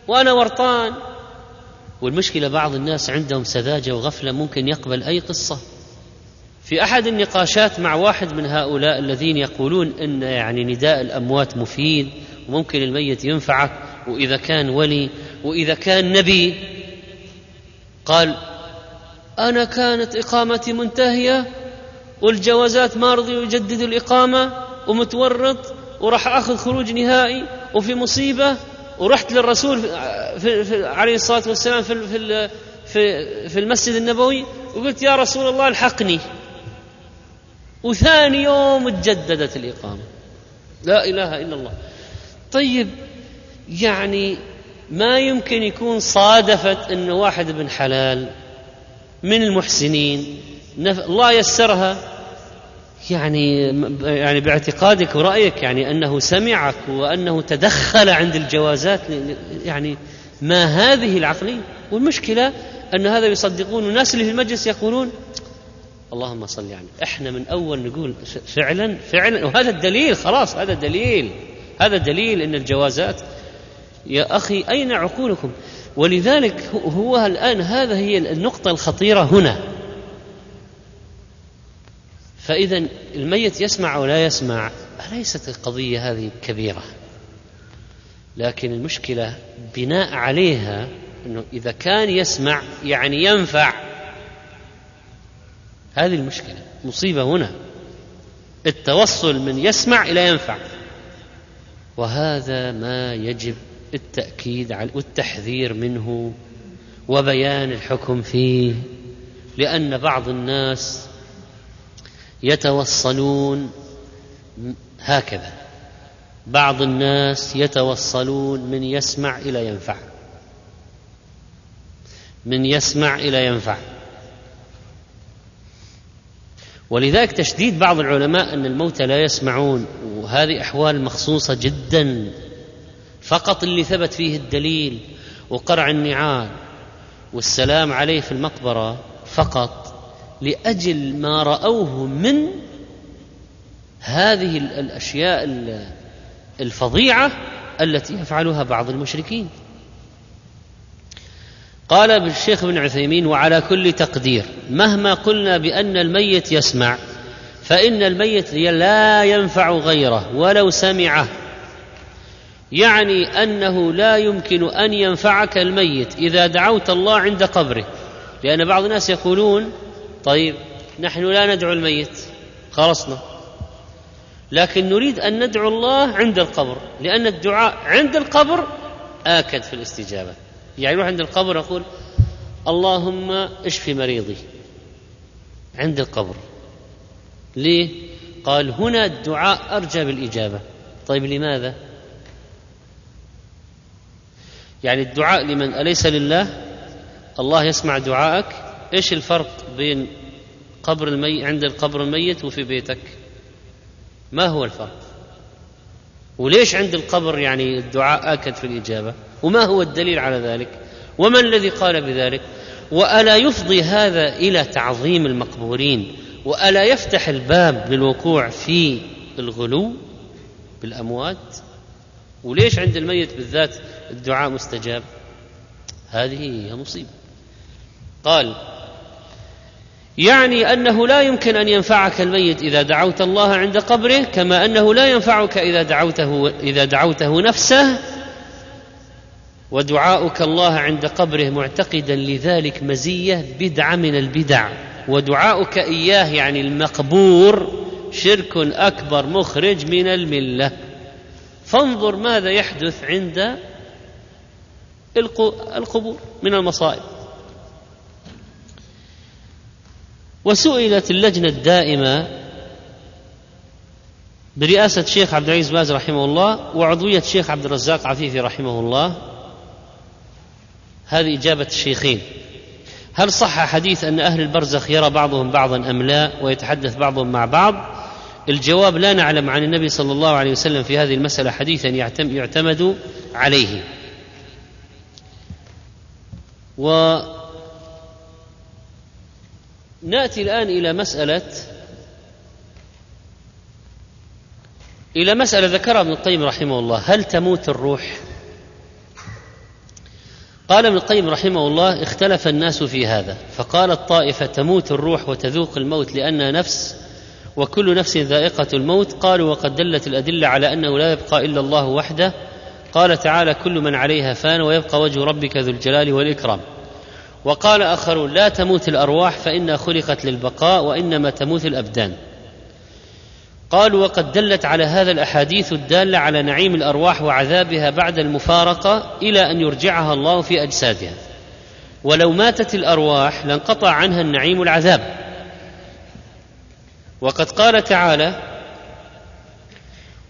وأنا ورطان. والمشكلة بعض الناس عندهم سذاجة وغفلة ممكن يقبل أي قصة. في أحد النقاشات مع واحد من هؤلاء الذين يقولون إن يعني نداء الأموات مفيد وممكن الميت ينفعك وإذا كان ولي وإذا كان نبي. قال أنا كانت إقامتي منتهية والجوازات ما رضي يجدد الإقامة ومتورط وراح آخذ خروج نهائي وفي مصيبة ورحت للرسول في في عليه الصلاة والسلام في في في, في المسجد النبوي وقلت يا رسول الله الحقني. وثاني يوم تجددت الإقامة. لا إله إلا الله. طيب يعني ما يمكن يكون صادفت انه واحد ابن حلال من المحسنين الله يسرها يعني يعني باعتقادك ورأيك يعني أنه سمعك وأنه تدخل عند الجوازات يعني ما هذه العقلية. والمشكلة أن هذا يصدقون الناس اللي في المجلس يقولون اللهم صل يعني إحنا من أول نقول فعلا فعلا. وهذا الدليل خلاص هذا دليل. هذا دليل أن الجوازات يا أخي أين عقولكم؟ ولذلك هو الآن هذا هي النقطة الخطيرة هنا. فإذا الميت يسمع أو لا يسمع ليست القضية هذه كبيرة؟ لكن المشكلة بناء عليها أنه إذا كان يسمع يعني ينفع. هذه المشكلة مصيبة هنا. التوصل من يسمع إلى ينفع. وهذا ما يجب التأكيد والتحذير منه وبيان الحكم فيه لأن بعض الناس يتوصلون هكذا. بعض الناس يتوصلون من يسمع إلى ينفع. من يسمع إلى ينفع. ولذلك تشديد بعض العلماء أن الموتى لا يسمعون وهذه أحوال مخصوصة جدا. فقط اللي ثبت فيه الدليل وقرع النعال والسلام عليه في المقبرة فقط لأجل ما رأوه من هذه الأشياء الفظيعة التي يفعلها بعض المشركين. قال الشيخ ابن عثيمين وعلى كل تقدير مهما قلنا بأن الميت يسمع فإن الميت لا ينفع غيره ولو سمعه. يعني أنه لا يمكن أن ينفعك الميت إذا دعوت الله عند قبره. لأن بعض الناس يقولون طيب نحن لا ندعو الميت. خلصنا. لكن نريد أن ندعو الله عند القبر لأن الدعاء عند القبر آكد في الاستجابة. يعني يروح عند القبر يقول اللهم اشف مريضي؟ عند القبر. ليه؟ قال هنا الدعاء أرجى بالإجابة. طيب لماذا؟ يعني الدعاء لمن؟ أليس لله؟ الله يسمع دعائك إيش الفرق بين قبر الميت عند القبر الميت وفي بيتك؟ ما هو الفرق؟ وليش عند القبر يعني الدعاء آكد في الإجابة؟ وما هو الدليل على ذلك؟ وما الذي قال بذلك؟ وألا يفضي هذا إلى تعظيم المقبورين؟ وألا يفتح الباب للوقوع في الغلو بالأموات؟ وليش عند الميت بالذات الدعاء مستجاب؟ هذه هي مصيبة. قال يعني أنه لا يمكن أن ينفعك الميت إذا دعوت الله عند قبره كما أنه لا ينفعك إذا دعوته إذا دعوته نفسه. ودعاؤك الله عند قبره معتقدا لذلك مزية بدعة من البدع. ودعاؤك إياه يعني المقبور شرك أكبر مخرج من الملة. فانظر ماذا يحدث عند القبور من المصائب. وسئلت اللجنة الدائمة برئاسة الشيخ عبد العزيز باز رحمه الله وعضوية الشيخ عبد الرزاق عفيفي رحمه الله. هذه إجابة الشيخين. هل صح حديث أن أهل البرزخ يرى بعضهم بعضا أم لا ويتحدث بعضهم مع بعض؟ الجواب لا نعلم عن النبي صلى الله عليه وسلم في هذه المسألة حديثا يعتمد عليه. و نأتي الآن إلى مسألة إلى مسألة ذكرها ابن القيم رحمه الله هل تموت الروح؟ قال ابن القيم رحمه الله اختلف الناس في هذا فقالت طائفه تموت الروح وتذوق الموت لأنها نفس وكل نفس ذائقة الموت قالوا وقد دلت الأدلة على أنه لا يبقى إلا الله وحده قال تعالى كل من عليها فان ويبقى وجه ربك ذو الجلال والإكرام. وقال آخرون لا تموت الأرواح فإنها خلقت للبقاء وإنما تموت الأبدان. قالوا وقد دلت على هذا الأحاديث الدالة على نعيم الأرواح وعذابها بعد المفارقة إلى أن يرجعها الله في أجسادها. ولو ماتت الأرواح لانقطع عنها النعيم والعذاب. وقد قال تعالى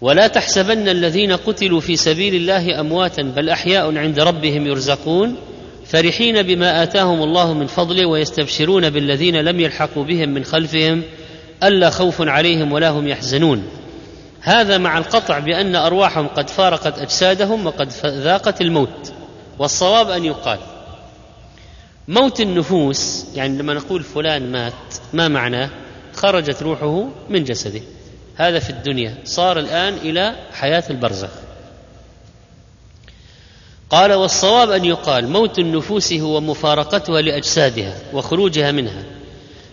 ولا تحسبن الذين قتلوا في سبيل الله أمواتا بل أحياء عند ربهم يرزقون. فرحين بما آتاهم الله من فضله ويستبشرون بالذين لم يلحقوا بهم من خلفهم ألا خوف عليهم ولا هم يحزنون. هذا مع القطع بأن أرواحهم قد فارقت أجسادهم وقد ذاقت الموت والصواب أن يقال. موت النفوس يعني لما نقول فلان مات ما معناه؟ خرجت روحه من جسده. هذا في الدنيا صار الآن إلى حياة البرزخ. قال والصواب أن يقال موت النفوس هو مفارقتها لأجسادها وخروجها منها.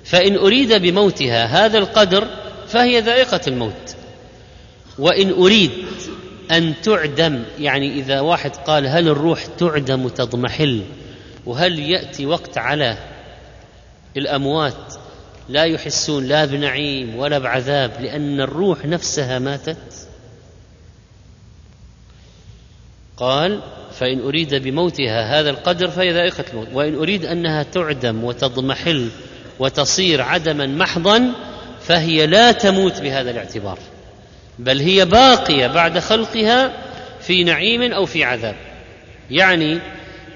فإن أريد بموتها هذا القدر فهي ذائقة الموت. وإن أريد أن تعدم يعني إذا واحد قال هل الروح تعدم تضمحل وهل يأتي وقت على الأموات لا يحسون لا بنعيم ولا بعذاب لأن الروح نفسها ماتت؟ قال فإن أريد بموتها هذا القدر فهي ذائقة الموت. وإن أريد أنها تعدم وتضمحل وتصير عدما محضا فهي لا تموت بهذا الاعتبار. بل هي باقية بعد خلقها في نعيم أو في عذاب. يعني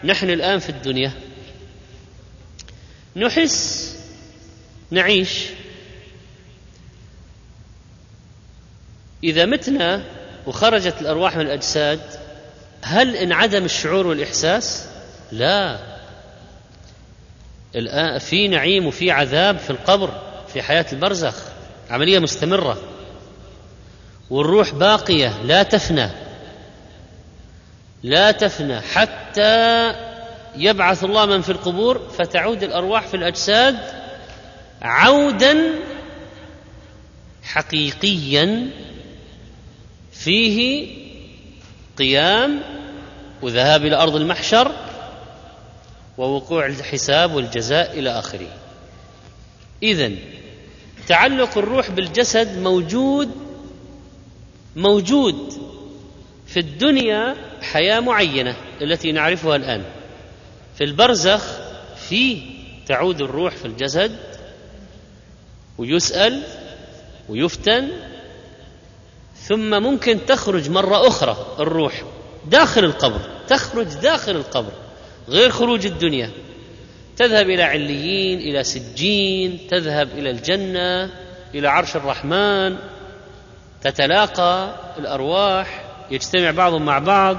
نحن الآن في الدنيا نحس نعيش. إذا متنا وخرجت الأرواح من الأجساد هل انعدم الشعور والإحساس؟ لا. الآن في نعيم وفي عذاب في القبر في حياة البرزخ. عملية مستمرة. والروح باقية لا تفنى. لا تفنى. حتى يبعث الله من في القبور فتعود الأرواح في الأجساد عودا حقيقيا فيه قيام وذهاب إلى أرض المحشر ووقوع الحساب والجزاء إلى آخره. اذا تعلق الروح بالجسد موجود موجود في الدنيا حياة معينة التي نعرفها الآن. في البرزخ فيه تعود الروح في الجسد ويسأل ويفتن ثم ممكن تخرج مرة أخرى الروح داخل القبر تخرج داخل القبر غير خروج الدنيا. تذهب إلى عليين إلى سجين تذهب إلى الجنة إلى عرش الرحمن تتلاقى الأرواح يجتمع بعضهم مع بعض.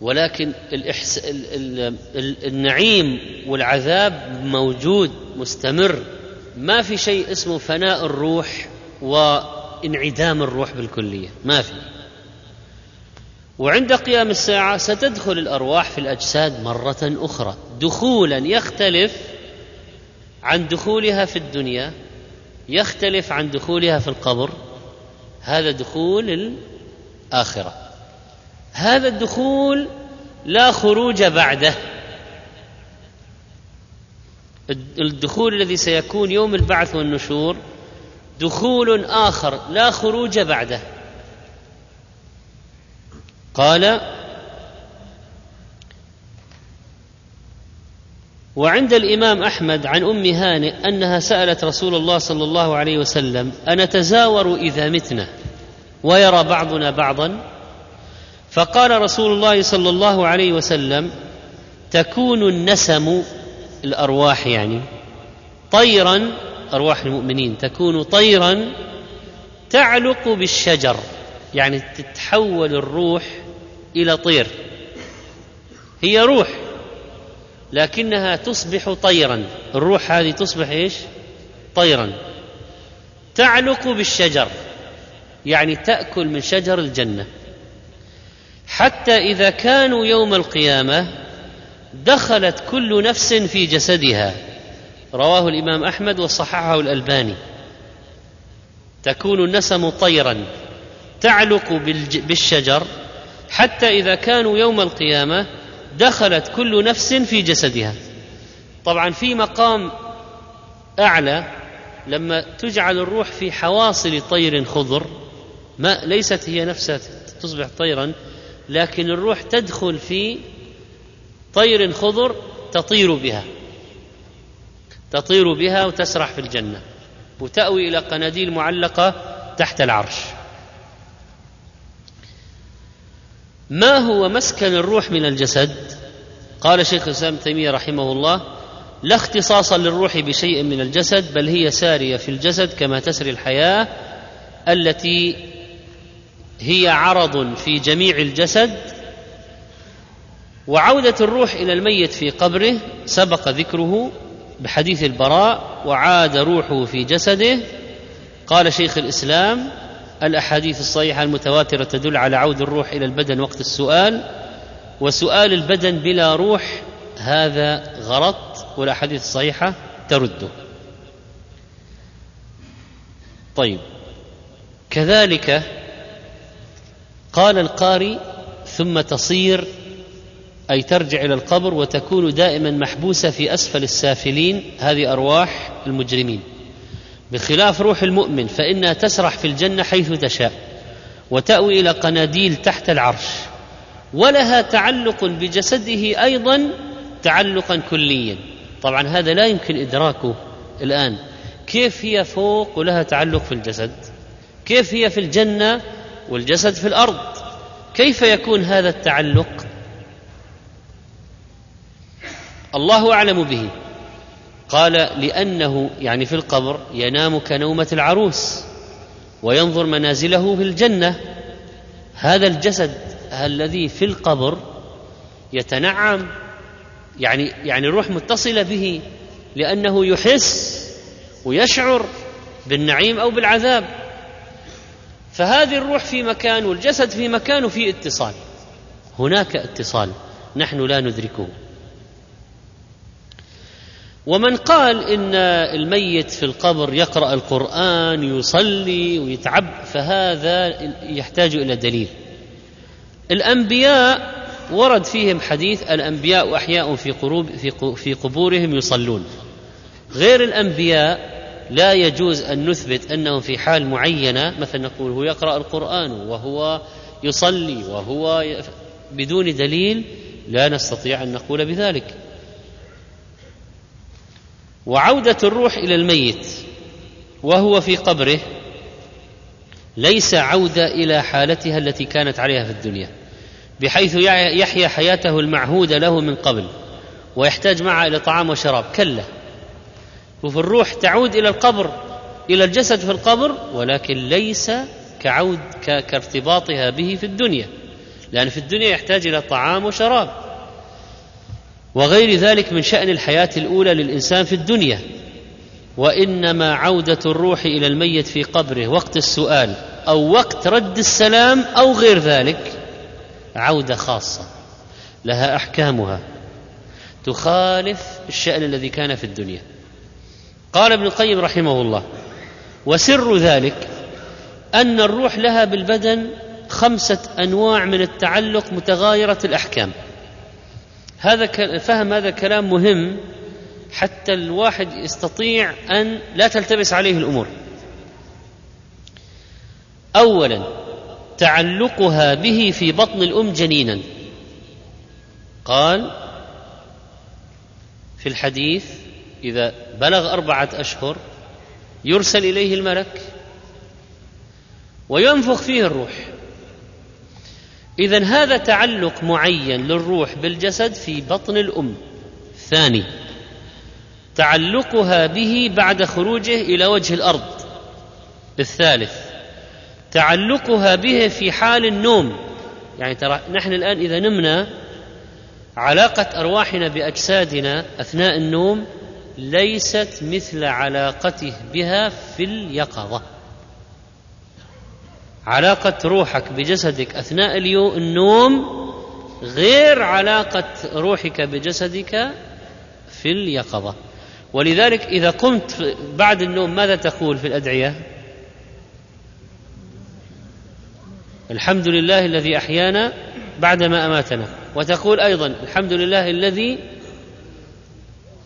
ولكن الإحس... ال... ال... ال... النعيم والعذاب موجود مستمر. ما في شيء اسمه فناء الروح وانعدام الروح بالكلية. ما في. وعند قيام الساعة ستدخل الأرواح في الأجساد مرة أخرى. دخولا يختلف عن دخولها في الدنيا يختلف عن دخولها في القبر. هذا دخول الآخرة. هذا الدخول لا خروج بعده. الدخول الذي سيكون يوم البعث والنشور دخول آخر لا خروج بعده. قال وعند الإمام أحمد عن أم هانئ أنها سألت رسول الله صلى الله عليه وسلم أنتزاور إذا متنا ويرى بعضنا بعضا؟ فقال رسول الله صلى الله عليه وسلم تكون النسم الأرواح يعني. طيرا أرواح المؤمنين تكون طيرا تعلق بالشجر يعني تتحول الروح إلى طير. هي روح لكنها تصبح طيرا. الروح هذه تصبح إيش؟ طيرا. تعلق بالشجر يعني تأكل من شجر الجنة. حتى إذا كانوا يوم القيامة دخلت كل نفس في جسدها. رواه الإمام أحمد وصححه الألباني. تكون النسم طيرا. تعلق بالشجر. حتى إذا كانوا يوم القيامة دخلت كل نفس في جسدها. طبعا في مقام أعلى. لما تجعل الروح في حواصل طير خضر ما ليست هي نفسها تصبح طيرا لكن الروح تدخل في طير خضر تطير بها. تطير بها وتسرح في الجنة. وتأوي إلى قناديل معلقة تحت العرش. ما هو مسكن الروح من الجسد؟ قال شيخ الإسلام تيمية رحمه الله لا اختصاص للروح بشيء من الجسد بل هي سارية في الجسد كما تسري الحياة التي هي عرض في جميع الجسد وعودة الروح إلى الميت في قبره سبق ذكره بحديث البراء وعاد روحه في جسده. قال شيخ الإسلام الأحاديث الصحيحة المتواترة تدل على عود الروح إلى البدن وقت السؤال وسؤال البدن بلا روح هذا غلط والأحاديث الصحيحة ترده. طيب كذلك قال القاري ثم تصير أي ترجع إلى القبر وتكون دائما محبوسة في أسفل السافلين هذه أرواح المجرمين. بخلاف روح المؤمن فإنها تسرح في الجنة حيث تشاء وتأوي إلى قناديل تحت العرش. ولها تعلق بجسده أيضا تعلقا كليا. طبعا هذا لا يمكن إدراكه الآن. كيف هي فوق ولها تعلق في الجسد؟ كيف هي في الجنة والجسد في الأرض؟ كيف يكون هذا التعلق؟ الله أعلم به. قال لأنه يعني في القبر ينام كنومة العروس وينظر منازله في الجنة. هذا الجسد الذي في القبر يتنعم يعني يعني الروح متصلة به لأنه يحس ويشعر بالنعيم أو بالعذاب. فهذه الروح في مكان والجسد في مكان وفي اتصال. هناك اتصال نحن لا ندركه. ومن قال إن الميت في القبر يقرأ القرآن يصلي ويتعب فهذا يحتاج إلى دليل. الأنبياء ورد فيهم حديث الأنبياء أحياء في قروب في قبورهم يصلون. غير الأنبياء لا يجوز أن نثبت انه في حال معينة مثلا نقول هو يقرأ القرآن وهو يصلي وهو بدون دليل لا نستطيع أن نقول بذلك. وعودة الروح إلى الميت وهو في قبره ليس عودة إلى حالتها التي كانت عليها في الدنيا بحيث يحيا حياته المعهوده له من قبل ويحتاج معها إلى طعام وشراب. كلا. وفي الروح تعود إلى القبر إلى الجسد في القبر ولكن ليس كعود كارتباطها به في الدنيا لأن في الدنيا يحتاج إلى طعام وشراب. وغير ذلك من شأن الحياة الأولى للإنسان في الدنيا. وإنما عودة الروح إلى الميت في قبره وقت السؤال أو وقت رد السلام أو غير ذلك عودة خاصة لها أحكامها تخالف الشأن الذي كان في الدنيا. قال ابن القيم رحمه الله وسر ذلك أن الروح لها بالبدن خمسة أنواع من التعلق متغايرة الأحكام. هذا فهم هذا كلام مهم حتى الواحد يستطيع أن لا تلتبس عليه الأمور. اولا تعلقها به في بطن الأم جنينا. قال في الحديث إذا بلغ أربعة أشهر يرسل إليه الملك وينفخ فيه الروح. اذا هذا تعلق معين للروح بالجسد في بطن الأم. ثاني تعلقها به بعد خروجه إلى وجه الأرض. الثالث تعلقها به في حال النوم. يعني ترى نحن الآن إذا نمنا علاقة أرواحنا بأجسادنا أثناء النوم ليست مثل علاقته بها في اليقظة. علاقة روحك بجسدك أثناء النوم غير علاقة روحك بجسدك في اليقظة. ولذلك إذا قمت بعد النوم ماذا تقول في الأدعية؟ الحمد لله الذي أحيانا بعدما أماتنا. وتقول أيضا الحمد لله الذي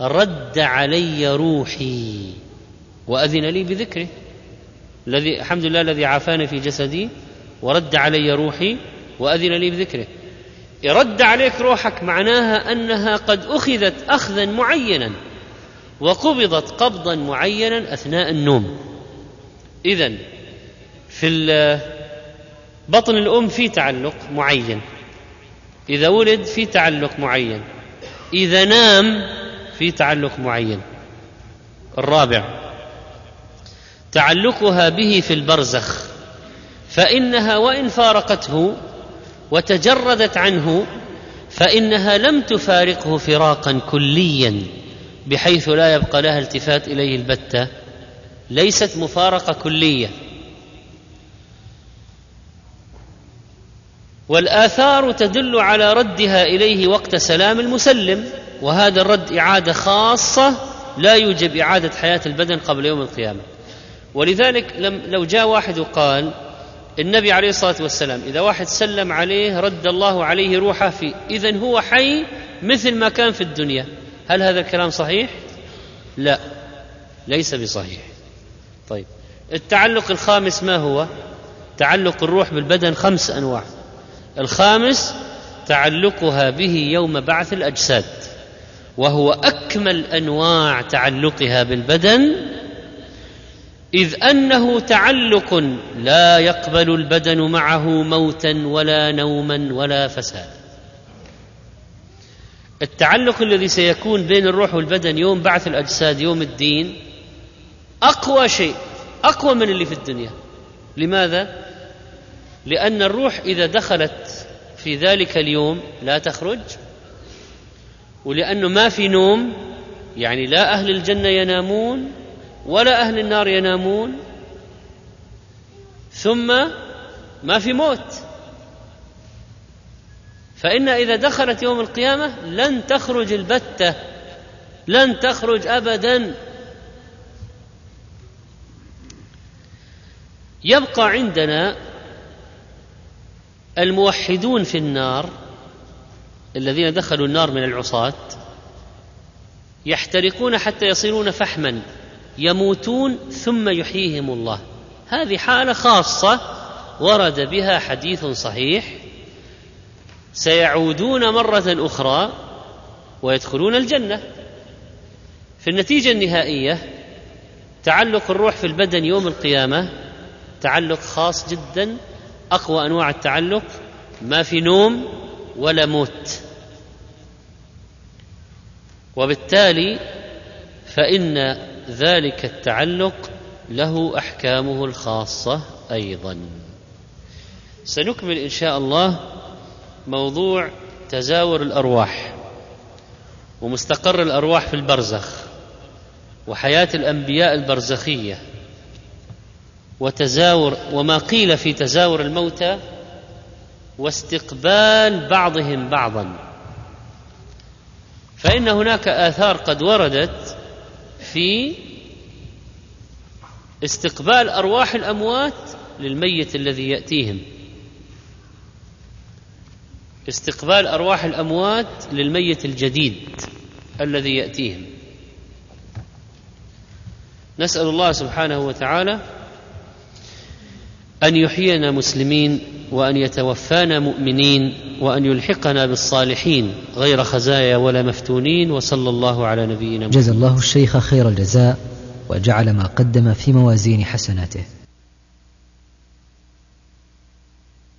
رد علي روحي وأذن لي بذكره. الذي الحمد لله الذي عافاني في جسدي ورد علي روحي وأذن لي بذكره. رد عليك روحك معناها أنها قد أخذت اخذا معينا وقبضت قبضا معينا أثناء النوم. اذا في بطن الأم في تعلق معين. إذا ولد في تعلق معين. إذا نام في تعلق معين. الرابع. تعلقها به في البرزخ فإنها وإن فارقته وتجردت عنه فإنها لم تفارقه فراقا كليا بحيث لا يبقى لها التفات إليه البتة ليست مفارقة كلية. والآثار تدل على ردها إليه وقت سلام المسلم وهذا الرد إعادة خاصة لا يوجب إعادة حياة البدن قبل يوم القيامة. ولذلك لم لو جاء واحد وقال النبي عليه الصلاة والسلام إذا واحد سلم عليه رد الله عليه روحه في إذا هو حي مثل ما كان في الدنيا هل هذا الكلام صحيح؟ لا ليس بصحيح طيب التعلق الخامس ما هو؟ تعلق الروح بالبدن خمس أنواع الخامس تعلقها به يوم بعث الأجساد وهو أكمل أنواع تعلقها بالبدن إذ أنه تعلق لا يقبل البدن معه موتا ولا نوما ولا فساد التعلق الذي سيكون بين الروح والبدن يوم بعث الأجساد يوم الدين أقوى شيء أقوى من اللي في الدنيا لماذا؟ لأن الروح إذا دخلت في ذلك اليوم لا تخرج ولأنه ما في نوم يعني لا أهل الجنة ينامون ولا أهل النار ينامون. ثم ما في موت. فإن إذا دخلت يوم القيامة لن تخرج البتة لن تخرج أبدا. يبقى عندنا الموحدون في النار الذين دخلوا النار من العصاة يحترقون حتى يصيرون فحما. يموتون ثم يحييهم الله. هذه حالة خاصة ورد بها حديث صحيح. سيعودون مرة أخرى ويدخلون الجنة. في النتيجة النهائية تعلق الروح في البدن يوم القيامة تعلق خاص جدا أقوى أنواع التعلق ما في نوم ولا موت. وبالتالي فإن ذلك التعلق له أحكامه الخاصة أيضا. سنكمل إن شاء الله موضوع تزاور الأرواح ومستقر الأرواح في البرزخ وحياة الأنبياء البرزخية وتزاور وما قيل في تزاور الموتى واستقبال بعضهم بعضا. فإن هناك آثار قد وردت في استقبال أرواح الأموات للميت الذي يأتيهم. استقبال أرواح الأموات للميت الجديد الذي يأتيهم. نسأل الله سبحانه وتعالى أن يحيينا مسلمين وأن يتوفانا مؤمنين وأن يلحقنا بالصالحين غير خزايا ولا مفتونين وصلى الله على نبينا محمد. جزا الله الشيخ خير الجزاء وجعل ما قدم في موازين حسناته.